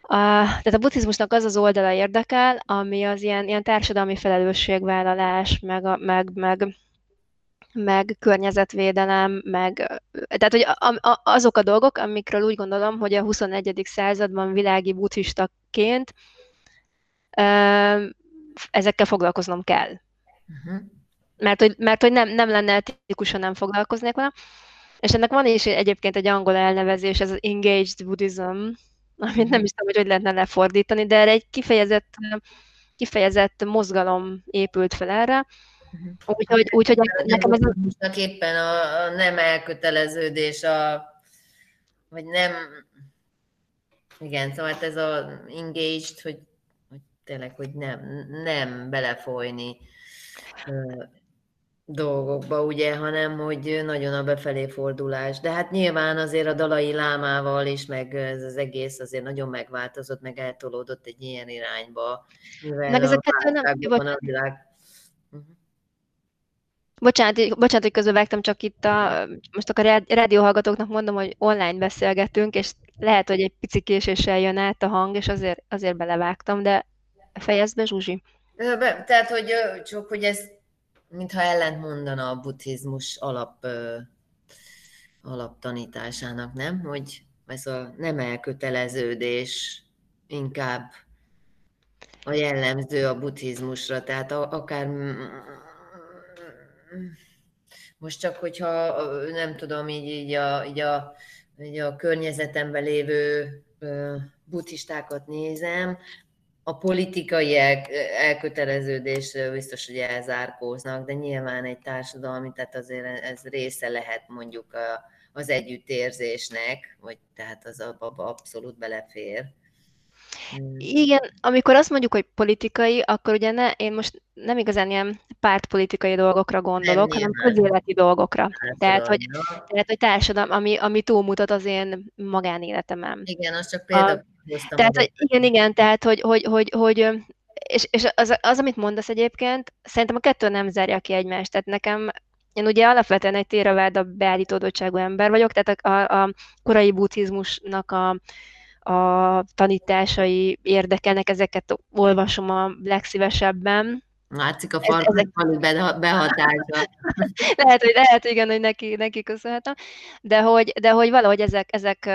a, tehát a buddhizmusnak az az oldala érdekel, ami az ilyen, ilyen társadalmi felelősségvállalás, meg, a, meg, meg, meg környezetvédelem, meg tehát hogy a, a, azok a dolgok, amikről úgy gondolom, hogy a 21. században világi buddhistaként ezekkel foglalkoznom kell. Uh-huh. Mert, hogy, mert hogy nem, nem lenne etikusan nem foglalkoznék vele. És ennek van is egyébként egy angol elnevezés, ez az engaged buddhism, amit nem is tudom, hogy hogy lehetne lefordítani, de erre egy kifejezett, kifejezett mozgalom épült fel erre. Úgyhogy, úgyhogy nekem ez... Most éppen a, a nem elköteleződés, a, vagy nem... Igen, szóval hát ez a engaged, hogy, hogy tényleg, hogy nem, nem belefolyni dolgokba, ugye, hanem hogy nagyon a befelé fordulás. De hát nyilván azért a dalai lámával is, meg ez az egész azért nagyon megváltozott, meg eltolódott egy ilyen irányba. Meg ezek kettő nem... A világ. Bocsánat, bocsánat, hogy közbevágtam, csak itt a, most akkor a rádióhallgatóknak mondom, hogy online beszélgetünk, és lehet, hogy egy pici késéssel jön át a hang, és azért, azért belevágtam, de fejezd be, Zsuzsi. Tehát, hogy csak, hogy ez mintha ellent mondana a buddhizmus alap, alaptanításának, nem? Hogy ez a nem elköteleződés inkább a jellemző a buddhizmusra, tehát akár most csak, hogyha nem tudom, így, így, a, így, a, így a környezetemben lévő buddhistákat nézem, a politikai el, elköteleződés biztos, hogy elzárkóznak, de nyilván egy társadalmi, tehát azért ez része lehet mondjuk az együttérzésnek, vagy tehát az abba abszolút belefér. Hmm. Igen, amikor azt mondjuk, hogy politikai, akkor ugye ne, én most nem igazán ilyen pártpolitikai dolgokra gondolok, nem, hanem közéleti dolgokra. Tehát hogy, tehát, hogy társadalom, ami, ami túlmutat az én magánéletemen. Igen, az csak például tehát, hogy, igen, igen, tehát, hogy, hogy, hogy, hogy és, és az, az, amit mondasz egyébként, szerintem a kettő nem zárja ki egymást. Tehát nekem, én ugye alapvetően egy téraváda beállítódottságú ember vagyok, tehát a, a, a korai buddhizmusnak a, a tanításai érdekelnek, ezeket olvasom a legszívesebben. Látszik a farkon behatása. *laughs* lehet, hogy, lehet, igen, hogy neki, neki köszönhetem, de hogy, de hogy valahogy ezek, ezek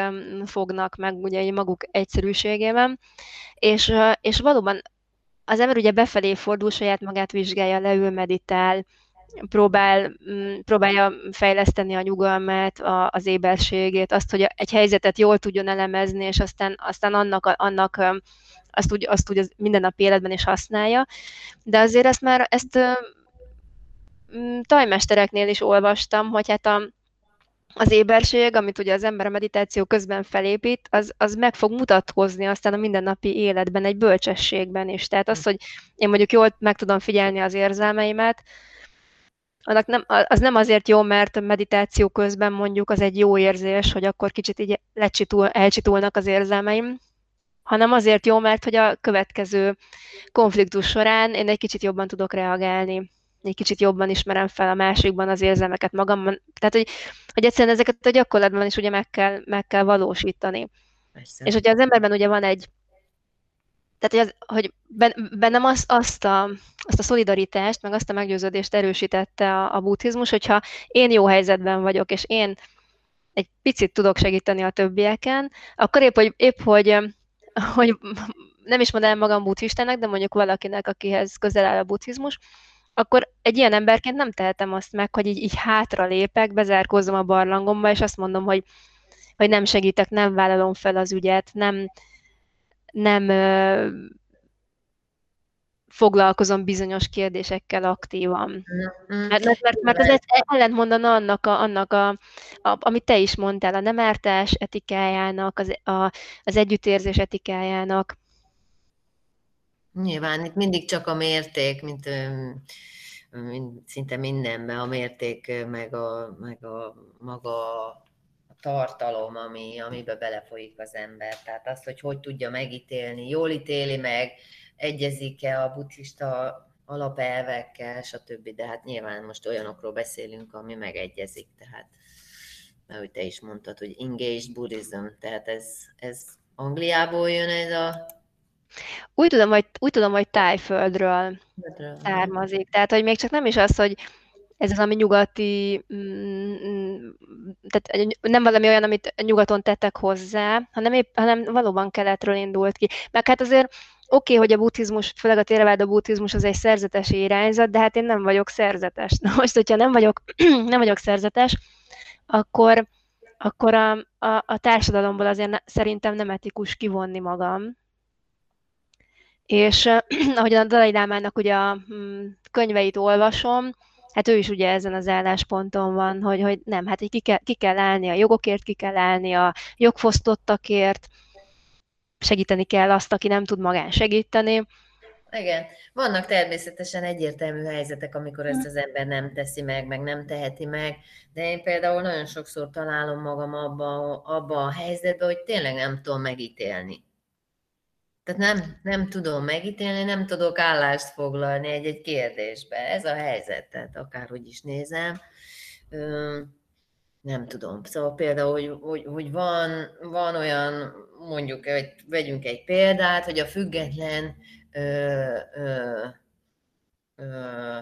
fognak meg ugye maguk egyszerűségében, és, és valóban az ember ugye befelé fordul, saját magát vizsgálja, leül, meditál, próbál, mm, próbálja fejleszteni a nyugalmát, a, az éberségét, azt, hogy egy helyzetet jól tudjon elemezni, és aztán, aztán annak, annak azt úgy, azt úgy az minden életben is használja. De azért ezt már, ezt mm, tajmestereknél is olvastam, hogy hát a, az éberség, amit ugye az ember a meditáció közben felépít, az, az meg fog mutatkozni aztán a mindennapi életben, egy bölcsességben is. Tehát az, hogy én mondjuk jól meg tudom figyelni az érzelmeimet, annak nem, az nem azért jó, mert meditáció közben mondjuk az egy jó érzés, hogy akkor kicsit így lecsitul, elcsitulnak az érzelmeim, hanem azért jó, mert hogy a következő konfliktus során én egy kicsit jobban tudok reagálni, egy kicsit jobban ismerem fel a másikban az érzelmeket magamban. Tehát, hogy, hogy egyszerűen ezeket a gyakorlatban is ugye meg kell, meg kell valósítani. Persze. És hogyha az emberben ugye van egy tehát, hogy, az, hogy bennem az, azt, a, azt a szolidaritást, meg azt a meggyőződést erősítette a, a buddhizmus, hogyha én jó helyzetben vagyok, és én egy picit tudok segíteni a többieken, akkor épp, hogy, épp, hogy, hogy nem is mondanám magam buddhistának, de mondjuk valakinek, akihez közel áll a buddhizmus, akkor egy ilyen emberként nem tehetem azt meg, hogy így, így hátra lépek, bezárkózom a barlangomba, és azt mondom, hogy, hogy nem segítek, nem vállalom fel az ügyet, nem, nem foglalkozom bizonyos kérdésekkel aktívan. Mm-hmm. Mert, mert, mert, ez ellent mondana annak, a, annak a, a, amit te is mondtál, a nemártás etikájának, az, a, az együttérzés etikájának. Nyilván itt mindig csak a mérték, mint, mint szinte mindenben a mérték, meg a, meg a maga tartalom, ami, amiben belefolyik az ember. Tehát azt, hogy hogy tudja megítélni, jól ítéli meg, egyezik-e a buddhista alapelvekkel, stb. De hát nyilván most olyanokról beszélünk, ami megegyezik, tehát mert hogy te is mondtad, hogy engaged buddhism, tehát ez, ez Angliából jön ez a... Úgy tudom, hogy, úgy tudom, hogy tájföldről származik. Tehát, hogy még csak nem is az, hogy ez az, ami nyugati, mm, mm, tehát nem valami olyan, amit nyugaton tettek hozzá, hanem, épp, hanem valóban keletről indult ki. Meg hát azért oké, okay, hogy a buddhizmus, főleg a térvád a buddhizmus az egy szerzetes irányzat, de hát én nem vagyok szerzetes. Na most, hogyha nem vagyok, *clears throat* nem vagyok szerzetes, akkor, akkor a, a, a társadalomból azért ne, szerintem nem etikus kivonni magam. És *clears throat* ahogyan a Dalai Lámának ugye a mm, könyveit olvasom, hát ő is ugye ezen az állásponton van, hogy, hogy nem, hát ki kell, ki kell állni a jogokért, ki kell állni a jogfosztottakért, segíteni kell azt, aki nem tud magán segíteni. Igen, vannak természetesen egyértelmű helyzetek, amikor ezt az ember nem teszi meg, meg nem teheti meg, de én például nagyon sokszor találom magam abba, abba a helyzetbe, hogy tényleg nem tudom megítélni. Tehát nem, nem tudom megítélni, nem tudok állást foglalni egy-egy kérdésbe. Ez a helyzet, tehát akárhogy is nézem. Nem tudom. Szóval például, hogy, hogy, hogy van, van olyan, mondjuk, hogy vegyünk egy példát, hogy a független ö, ö, ö,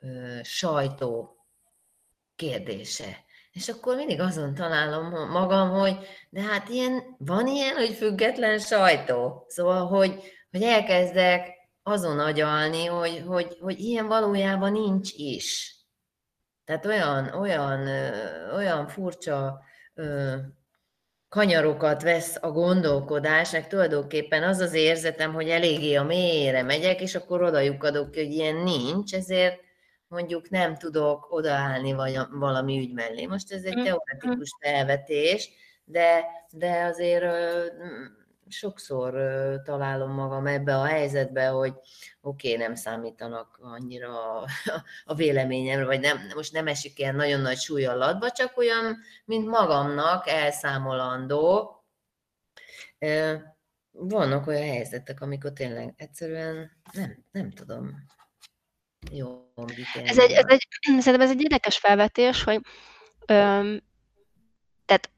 ö, sajtó kérdése. És akkor mindig azon találom magam, hogy de hát ilyen, van ilyen, hogy független sajtó. Szóval, hogy, hogy elkezdek azon agyalni, hogy, hogy, hogy ilyen valójában nincs is. Tehát olyan, olyan, olyan furcsa kanyarokat vesz a gondolkodás, meg tulajdonképpen az az érzetem, hogy eléggé a mélyére megyek, és akkor oda hogy ilyen nincs, ezért mondjuk nem tudok odaállni valami ügy mellé. Most ez egy mm, teoretikus felvetés, de, de azért sokszor találom magam ebbe a helyzetbe, hogy oké, okay, nem számítanak annyira a véleményemre, vagy nem, most nem esik ilyen nagyon nagy súly alatba, csak olyan, mint magamnak elszámolandó. Vannak olyan helyzetek, amikor tényleg egyszerűen nem, nem tudom. Jó, ez egy, ez egy, *clears throat* szerintem ez egy érdekes felvetés, hogy öm, tehát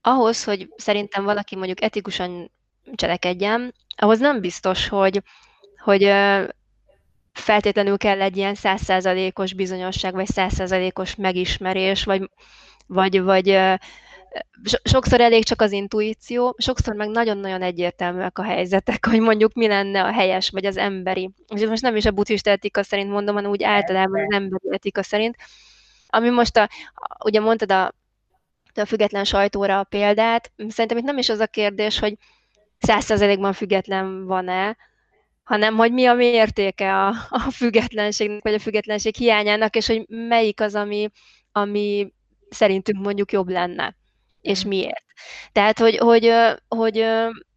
ahhoz, hogy szerintem valaki mondjuk etikusan cselekedjen, ahhoz nem biztos, hogy, hogy feltétlenül kell egy ilyen százszázalékos bizonyosság, vagy százszázalékos megismerés, vagy, vagy, vagy sokszor elég csak az intuíció, sokszor meg nagyon-nagyon egyértelműek a helyzetek, hogy mondjuk mi lenne a helyes, vagy az emberi. És most nem is a buddhista etika szerint mondom, hanem úgy általában az emberi etika szerint. Ami most, a, ugye mondtad a a független sajtóra a példát. Szerintem itt nem is az a kérdés, hogy százszerzelékban független van-e, hanem hogy mi a mértéke a, a függetlenségnek, vagy a függetlenség hiányának, és hogy melyik az, ami, ami szerintünk mondjuk jobb lenne, és miért. Tehát, hogy, hogy, hogy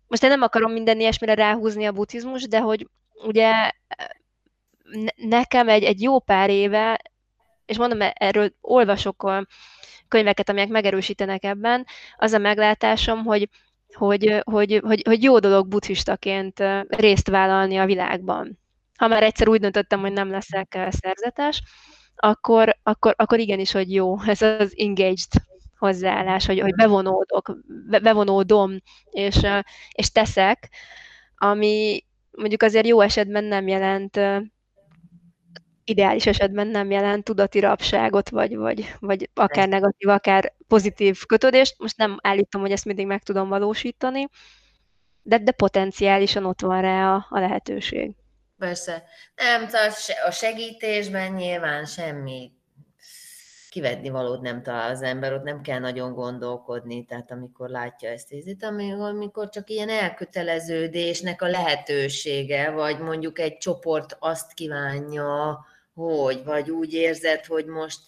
most én nem akarom minden ilyesmire ráhúzni a buddhizmus, de hogy ugye nekem egy, egy jó pár éve, és mondom, erről olvasok könyveket, amelyek megerősítenek ebben, az a meglátásom, hogy, hogy, hogy, hogy, hogy jó dolog buddhistaként részt vállalni a világban. Ha már egyszer úgy döntöttem, hogy nem leszek szerzetes, akkor, akkor, akkor igenis, hogy jó *laughs* ez az engaged hozzáállás, hogy, hogy bevonódok, bevonódom, és, és teszek, ami mondjuk azért jó esetben nem jelent ideális esetben nem jelent tudati rabságot, vagy, vagy, vagy akár negatív, akár pozitív kötődést. Most nem állítom, hogy ezt mindig meg tudom valósítani, de, de potenciálisan ott van rá a, a lehetőség. Persze. Nem, a segítésben nyilván semmi kivedni valót nem talál az ember, ott nem kell nagyon gondolkodni, tehát amikor látja ezt ízit, amikor csak ilyen elköteleződésnek a lehetősége, vagy mondjuk egy csoport azt kívánja, hogy, vagy úgy érzed, hogy most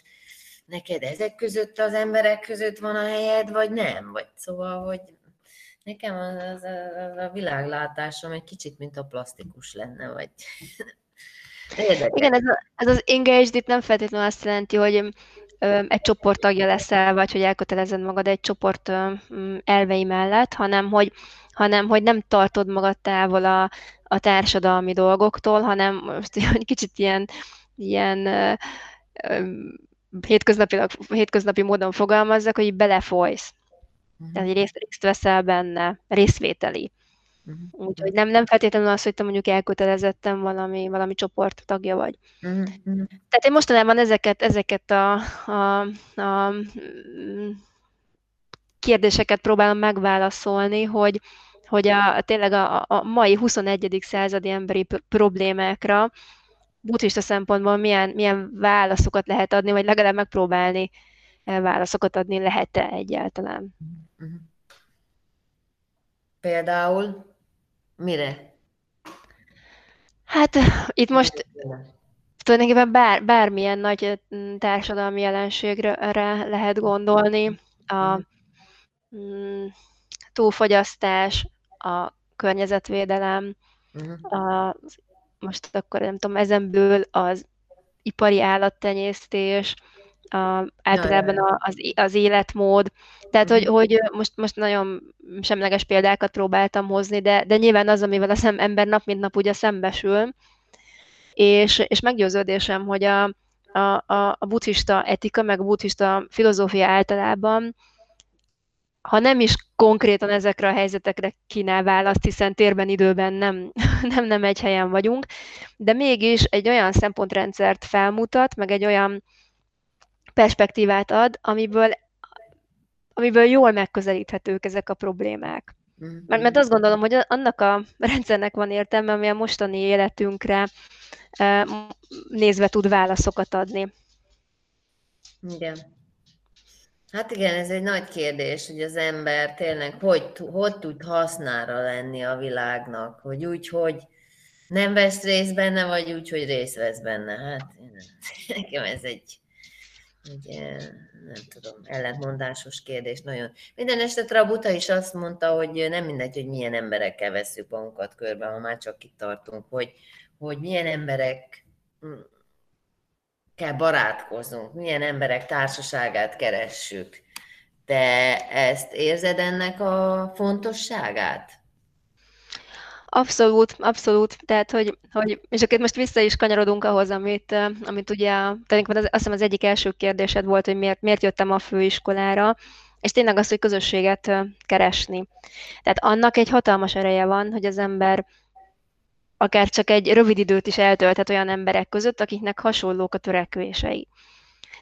neked ezek között az emberek között van a helyed, vagy nem, vagy szóval, hogy nekem az, az a világlátásom egy kicsit, mint a plastikus lenne, vagy *laughs* Érdekes. Igen, ez, a, ez az engaged itt nem feltétlenül azt jelenti, hogy egy csoport tagja leszel, vagy hogy elkötelezed magad egy csoport elvei mellett, hanem hogy, hanem hogy nem tartod magad távol a, a társadalmi dolgoktól, hanem most *laughs* egy kicsit ilyen, ilyen hétköznapi, hétköznapi módon fogalmazzak, hogy belefolysz. Tehát részt, részt veszel benne, részvételi. Uh-huh. Úgyhogy nem, nem feltétlenül az, hogy te mondjuk elkötelezettem valami, valami csoport tagja vagy. Uh-huh. Tehát én mostanában ezeket, ezeket a, a, a kérdéseket próbálom megválaszolni, hogy, hogy a, tényleg a, a mai 21. századi emberi problémákra buddhista szempontból milyen, milyen válaszokat lehet adni, vagy legalább megpróbálni eh, válaszokat adni lehet-e egyáltalán. Uh-huh. Például mire? Hát itt most tulajdonképpen bár, bármilyen nagy eh, társadalmi jelenségre lehet gondolni. A mm, túlfogyasztás, a környezetvédelem, uh-huh. az most akkor nem tudom, ezenből az ipari állattenyésztés, a, általában a, az, az életmód. Tehát, hogy, mhm. hogy most, most nagyon semleges példákat próbáltam hozni, de, de nyilván az, amivel az ember nap mint nap ugye szembesül, és, és meggyőződésem, hogy a, a, a, a buddhista etika, meg a buddhista filozófia általában ha nem is konkrétan ezekre a helyzetekre kínál választ, hiszen térben, időben nem, *laughs* nem, nem egy helyen vagyunk, de mégis egy olyan szempontrendszert felmutat, meg egy olyan perspektívát ad, amiből, amiből jól megközelíthetők ezek a problémák. Mm-hmm. Mert, mert azt gondolom, hogy annak a rendszernek van értelme, ami a mostani életünkre nézve tud válaszokat adni. Igen. Hát igen, ez egy nagy kérdés, hogy az ember tényleg hogy, hogy tud hasznára lenni a világnak, hogy úgy, hogy nem vesz részt benne, vagy úgy, hogy részt vesz benne. Hát *laughs* nekem ez egy, egy nem tudom, ellentmondásos kérdés nagyon. Minden esetre a Buta is azt mondta, hogy nem mindegy, hogy milyen emberekkel veszük magunkat körbe, ha már csak itt tartunk, hogy, hogy milyen emberek kell barátkoznunk, milyen emberek társaságát keressük. Te ezt érzed ennek a fontosságát? Abszolút, abszolút. Tehát, hogy, hogy és akkor most vissza is kanyarodunk ahhoz, amit, amit ugye, tulajdonképpen azt hiszem az egyik első kérdésed volt, hogy miért, miért jöttem a főiskolára, és tényleg az, hogy közösséget keresni. Tehát annak egy hatalmas ereje van, hogy az ember akár csak egy rövid időt is eltölthet olyan emberek között, akiknek hasonlók a törekvései.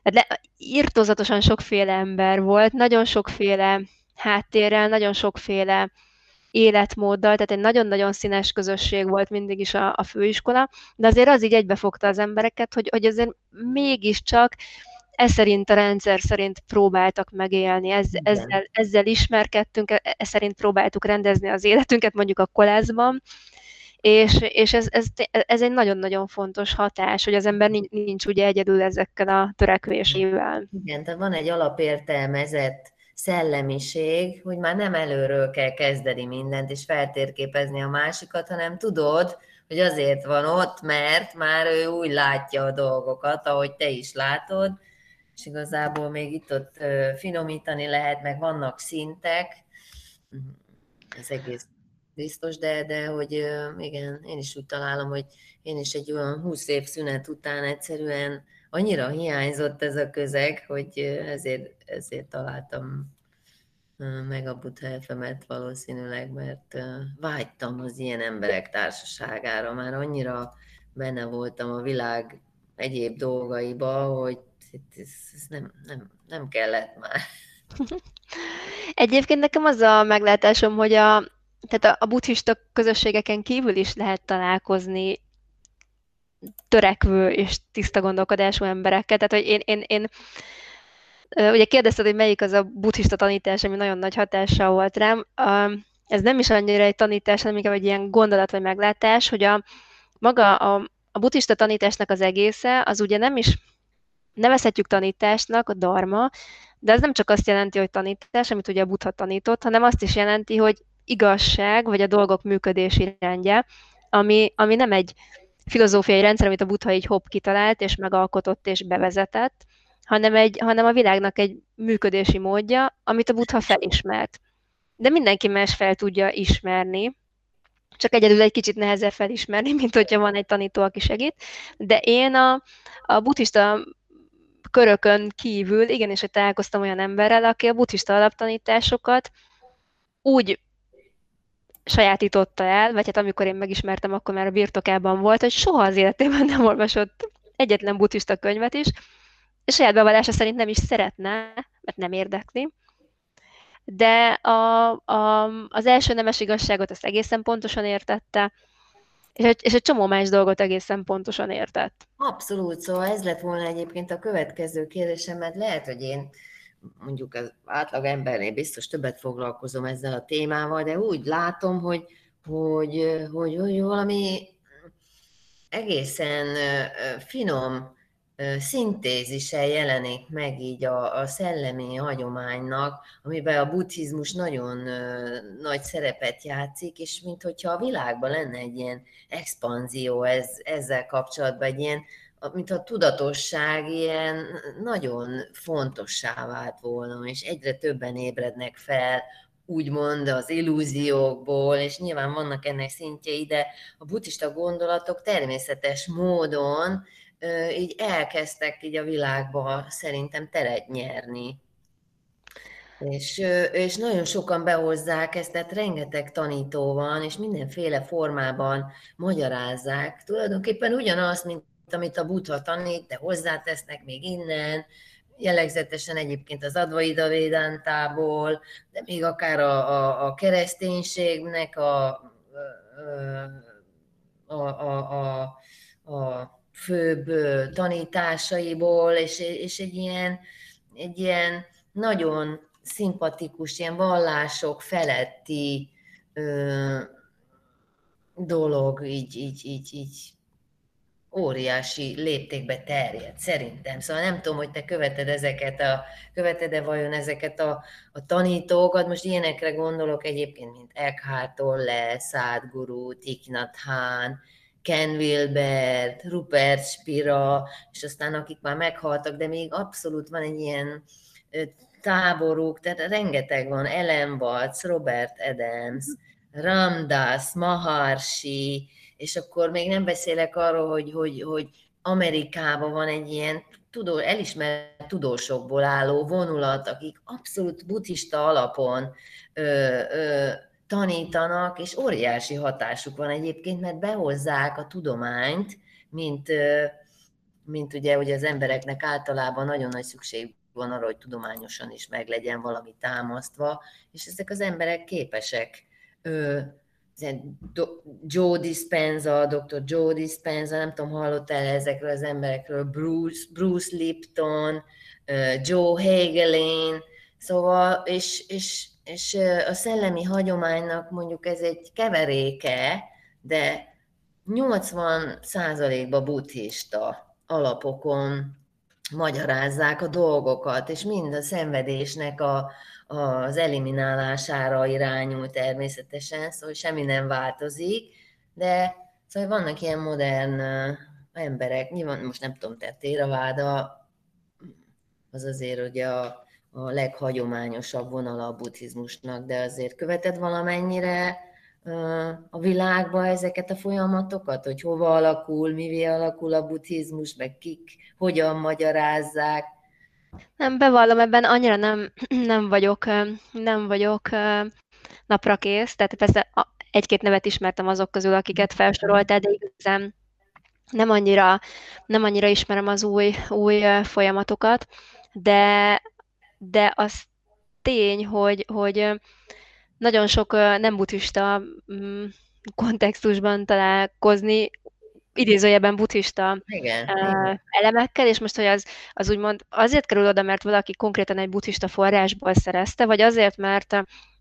Tehát le, írtózatosan sokféle ember volt, nagyon sokféle háttérrel, nagyon sokféle életmóddal, tehát egy nagyon-nagyon színes közösség volt mindig is a, a főiskola, de azért az így egybefogta az embereket, hogy, hogy azért mégiscsak ez szerint a rendszer szerint próbáltak megélni, ez, ezzel, ezzel ismerkedtünk, e, ez szerint próbáltuk rendezni az életünket mondjuk a koleszban, és, és ez, ez, ez egy nagyon-nagyon fontos hatás, hogy az ember nincs, nincs ugye egyedül ezekkel a törekvésével. Igen, tehát van egy alapértelmezett szellemiség, hogy már nem előről kell kezdeni mindent, és feltérképezni a másikat, hanem tudod, hogy azért van ott, mert már ő úgy látja a dolgokat, ahogy te is látod, és igazából még itt-ott finomítani lehet, meg vannak szintek, ez egész biztos, de, de hogy igen, én is úgy találom, hogy én is egy olyan 20 év szünet után egyszerűen annyira hiányzott ez a közeg, hogy ezért, ezért találtam meg a Buddha FM-et valószínűleg, mert vágytam az ilyen emberek társaságára, már annyira benne voltam a világ egyéb dolgaiba, hogy ez nem, nem, nem kellett már. *laughs* Egyébként nekem az a meglátásom, hogy a, tehát a, a buddhista közösségeken kívül is lehet találkozni törekvő és tiszta gondolkodású emberekkel. Tehát, hogy én, én, én ugye kérdezted, hogy melyik az a buddhista tanítás, ami nagyon nagy hatással volt rám. Ez nem is annyira egy tanítás, hanem inkább egy ilyen gondolat vagy meglátás, hogy a maga a, a buddhista tanításnak az egésze, az ugye nem is nevezhetjük tanításnak, a dharma, de ez nem csak azt jelenti, hogy tanítás, amit ugye a buddha tanított, hanem azt is jelenti, hogy igazság, vagy a dolgok működési rendje, ami, ami nem egy filozófiai rendszer, amit a Buddha így hopp kitalált, és megalkotott, és bevezetett, hanem, egy, hanem a világnak egy működési módja, amit a Buddha felismert. De mindenki más fel tudja ismerni, csak egyedül egy kicsit nehezebb felismerni, mint hogyha van egy tanító, aki segít. De én a, a buddhista körökön kívül igenis, hogy találkoztam olyan emberrel, aki a buddhista alaptanításokat úgy sajátította el, vagy hát amikor én megismertem, akkor már a birtokában volt, hogy soha az életében nem olvasott egyetlen buddhista könyvet is, és saját bevallása szerint nem is szeretne, mert nem érdekli. De a, a, az első nemes igazságot azt egészen pontosan értette, és egy, és egy csomó más dolgot egészen pontosan értett. Abszolút, szóval ez lett volna egyébként a következő kérdésem, mert lehet, hogy én mondjuk az átlag embernél biztos többet foglalkozom ezzel a témával, de úgy látom, hogy, hogy, hogy, hogy valami egészen finom szintézise jelenik meg így a, a szellemi hagyománynak, amiben a buddhizmus nagyon nagy szerepet játszik, és mintha a világban lenne egy ilyen expanzió ez, ezzel kapcsolatban, egy ilyen, mint a tudatosság ilyen nagyon fontossá vált volna, és egyre többen ébrednek fel, úgymond az illúziókból, és nyilván vannak ennek szintjei, de a buddhista gondolatok természetes módon így elkezdtek így a világba szerintem teret nyerni. És, és nagyon sokan behozzák ezt, tehát rengeteg tanító van, és mindenféle formában magyarázzák. Tulajdonképpen ugyanaz, mint amit a Buddha tanít, de hozzátesznek még innen, jellegzetesen egyébként az Advaita Védántából, de még akár a, a, a kereszténységnek a, a, a, a, a főbb tanításaiból, és, és egy, ilyen, egy ilyen nagyon szimpatikus, ilyen vallások feletti ö, dolog így, így, így, így óriási léptékbe terjed, szerintem. Szóval nem tudom, hogy te követed ezeket a, követed-e vajon ezeket a, a tanítókat, most ilyenekre gondolok egyébként, mint Eckhart Tolle, Sadhguru, Thich Nhat Ken Wilbert, Rupert Spira, és aztán akik már meghaltak, de még abszolút van egy ilyen táboruk, tehát rengeteg van, Ellen Watts, Robert Adams, Ramdas, Maharshi, és akkor még nem beszélek arról, hogy, hogy, hogy Amerikában van egy ilyen tudó, elismert tudósokból álló vonulat, akik abszolút buddhista alapon ö, ö, tanítanak, és óriási hatásuk van egyébként, mert behozzák a tudományt, mint, mint ugye, hogy az embereknek általában nagyon nagy szükség van arra, hogy tudományosan is meglegyen valami támasztva, és ezek az emberek képesek Joe Dispenza, Dr. Joe Dispenza, nem tudom, hallottál ezekről az emberekről, Bruce, Bruce Lipton, Joe Hagelin, szóval, és, és, és a szellemi hagyománynak mondjuk ez egy keveréke, de 80 százalékban buddhista alapokon magyarázzák a dolgokat, és mind a szenvedésnek a, az eliminálására irányul természetesen, szóval semmi nem változik, de szóval vannak ilyen modern emberek, nyilván most nem tudom, te Téraváda, az azért ugye a, a leghagyományosabb vonala a buddhizmusnak, de azért követed valamennyire a világba ezeket a folyamatokat, hogy hova alakul, mivé alakul a buddhizmus, meg kik hogyan magyarázzák, nem, bevallom, ebben annyira nem, *clears throat* nem vagyok, nem vagyok napra kész, tehát persze egy-két nevet ismertem azok közül, akiket felsoroltál, de igazán nem annyira, nem annyira ismerem az új, új folyamatokat, de, de az tény, hogy, hogy nagyon sok nem buddhista mm, kontextusban találkozni idézőjelben buddhista igen, uh, igen. elemekkel, és most, hogy az, az úgymond azért kerül oda, mert valaki konkrétan egy buddhista forrásból szerezte, vagy azért, mert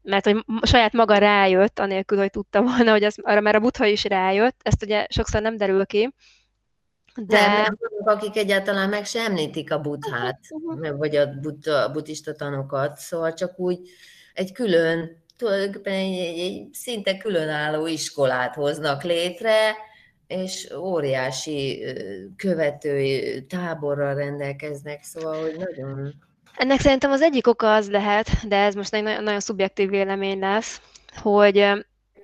mert hogy saját maga rájött, anélkül, hogy tudta volna, hogy az, arra már a buddha is rájött, ezt ugye sokszor nem derül ki. De nem, akik egyáltalán meg sem említik a buddhát, uh-huh. vagy a, buddha, a buddhista tanokat, szóval csak úgy egy külön, tulajdonképpen egy, egy, egy szinte különálló iskolát hoznak létre, és óriási követői táborral rendelkeznek, szóval, hogy nagyon... Ennek szerintem az egyik oka az lehet, de ez most egy nagyon, nagyon szubjektív vélemény lesz, hogy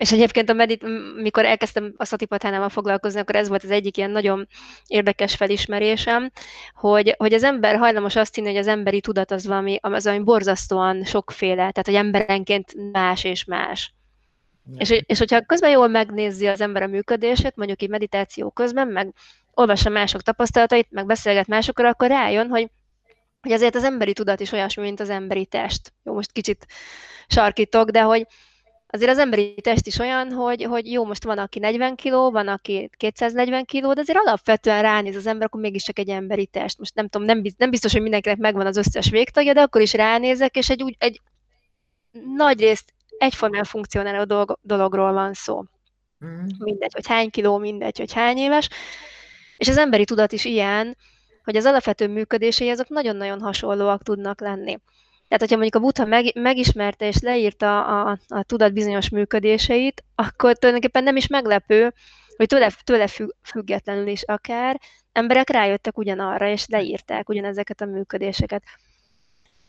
és egyébként a medit, mikor elkezdtem a szatipatánával foglalkozni, akkor ez volt az egyik ilyen nagyon érdekes felismerésem, hogy, hogy az ember hajlamos azt hinni, hogy az emberi tudat az valami, az valami borzasztóan sokféle, tehát hogy emberenként más és más. És, és hogyha közben jól megnézi az ember a működését, mondjuk egy meditáció közben, meg olvassa mások tapasztalatait, meg beszélget másokkal, akkor rájön, hogy, hogy azért az emberi tudat is olyasmi, mint az emberi test. Jó, most kicsit sarkítok, de hogy azért az emberi test is olyan, hogy, hogy jó, most van, aki 40 kiló, van, aki 240 kiló, de azért alapvetően ránéz az ember, akkor mégiscsak egy emberi test. Most nem tudom, nem, nem biztos, hogy mindenkinek megvan az összes végtagja, de akkor is ránézek, és egy, úgy, egy nagy részt egyformán funkcionáló dolog, dologról van szó. Mm. Mindegy, hogy hány kiló, mindegy, hogy hány éves. És az emberi tudat is ilyen, hogy az alapvető működései azok nagyon-nagyon hasonlóak tudnak lenni. Tehát, hogyha mondjuk a Buddha meg, megismerte és leírta a, a, tudat bizonyos működéseit, akkor tulajdonképpen nem is meglepő, hogy tőle, tőle függetlenül is akár emberek rájöttek ugyanarra, és leírták ugyanezeket a működéseket.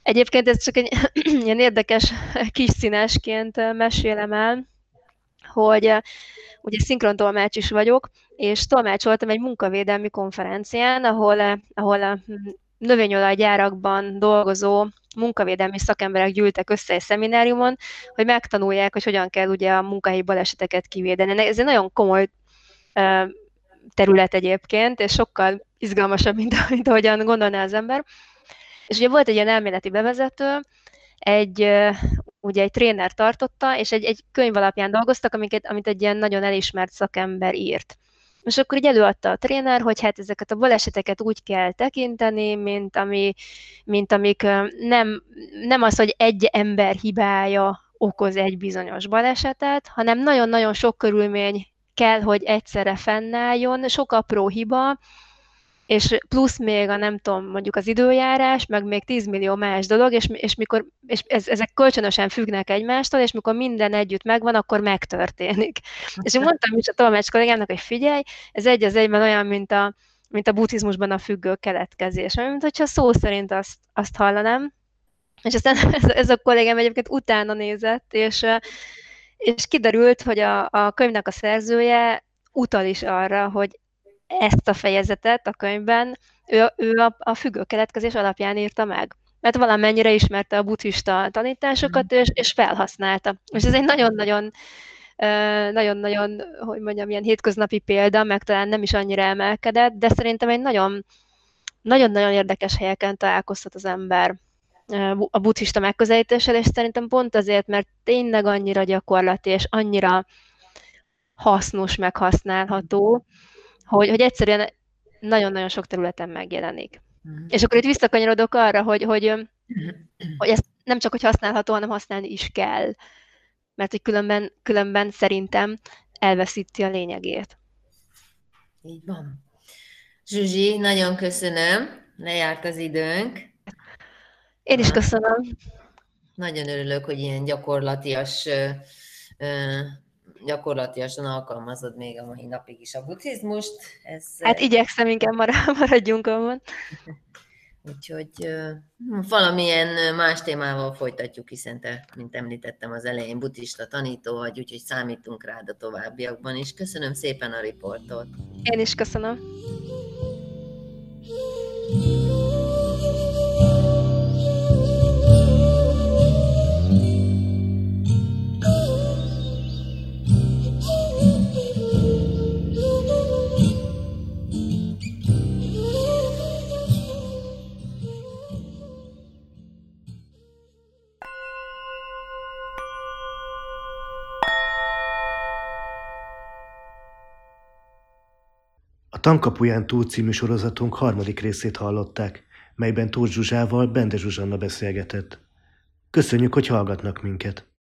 Egyébként ez csak egy *clears throat* ilyen érdekes kis színesként mesélem el, hogy ugye szinkron tolmács is vagyok, és tolmácsoltam egy munkavédelmi konferencián, ahol, ahol a növényolajgyárakban dolgozó munkavédelmi szakemberek gyűltek össze egy szemináriumon, hogy megtanulják, hogy hogyan kell ugye a munkahelyi baleseteket kivédeni. Ez egy nagyon komoly terület egyébként, és sokkal izgalmasabb, mint, mint ahogyan gondolná az ember. És ugye volt egy ilyen elméleti bevezető, egy, ugye egy tréner tartotta, és egy, egy könyv alapján dolgoztak, amiket, amit egy ilyen nagyon elismert szakember írt. És akkor így előadta a tréner, hogy hát ezeket a baleseteket úgy kell tekinteni, mint, ami, mint amik nem, nem az, hogy egy ember hibája okoz egy bizonyos balesetet, hanem nagyon-nagyon sok körülmény kell, hogy egyszerre fennálljon, sok apró hiba, és plusz még a nem tudom, mondjuk az időjárás, meg még 10 millió más dolog, és, és, mikor, és ez, ezek kölcsönösen függnek egymástól, és mikor minden együtt megvan, akkor megtörténik. És én mondtam is a tolmács kollégámnak, hogy figyelj, ez egy az egyben olyan, mint a, mint a buddhizmusban a függő keletkezés, mint hogyha szó szerint azt, azt hallanám. És aztán *laughs* ez, ez a kollégám egyébként utána nézett, és, és kiderült, hogy a, a könyvnek a szerzője utal is arra, hogy ezt a fejezetet a könyvben ő, ő a, a függő keletkezés alapján írta meg. Mert valamennyire ismerte a buddhista tanításokat, és, és felhasználta. És ez egy nagyon-nagyon nagyon-nagyon, hogy mondjam, ilyen hétköznapi példa, meg talán nem is annyira emelkedett, de szerintem egy nagyon, nagyon-nagyon érdekes helyeken találkozhat az ember a buddhista megközelítéssel, és szerintem pont azért, mert tényleg annyira gyakorlati, és annyira hasznos, meghasználható, hogy, hogy egyszerűen nagyon-nagyon sok területen megjelenik. Mm. És akkor itt visszakanyarodok arra, hogy, hogy, hogy ezt nem csak, hogy használható, hanem használni is kell. Mert hogy különben, különben szerintem elveszíti a lényegét. Így van. Zsuzsi, nagyon köszönöm. Lejárt az időnk. Én is köszönöm. Nagyon örülök, hogy ilyen gyakorlatias gyakorlatilag alkalmazod még a mai napig is a buddhizmust. Ez, hát igyekszem, inkább *laughs* maradjunk abban. *laughs* Úgyhogy valamilyen más témával folytatjuk, hiszen te, mint említettem az elején, buddhista tanító vagy, úgyhogy számítunk rád a továbbiakban is. Köszönöm szépen a riportot. Én is köszönöm. Tankapuján túl című sorozatunk harmadik részét hallották, melyben Tóth Zsuzsával Bende Zsuzsanna beszélgetett. Köszönjük, hogy hallgatnak minket!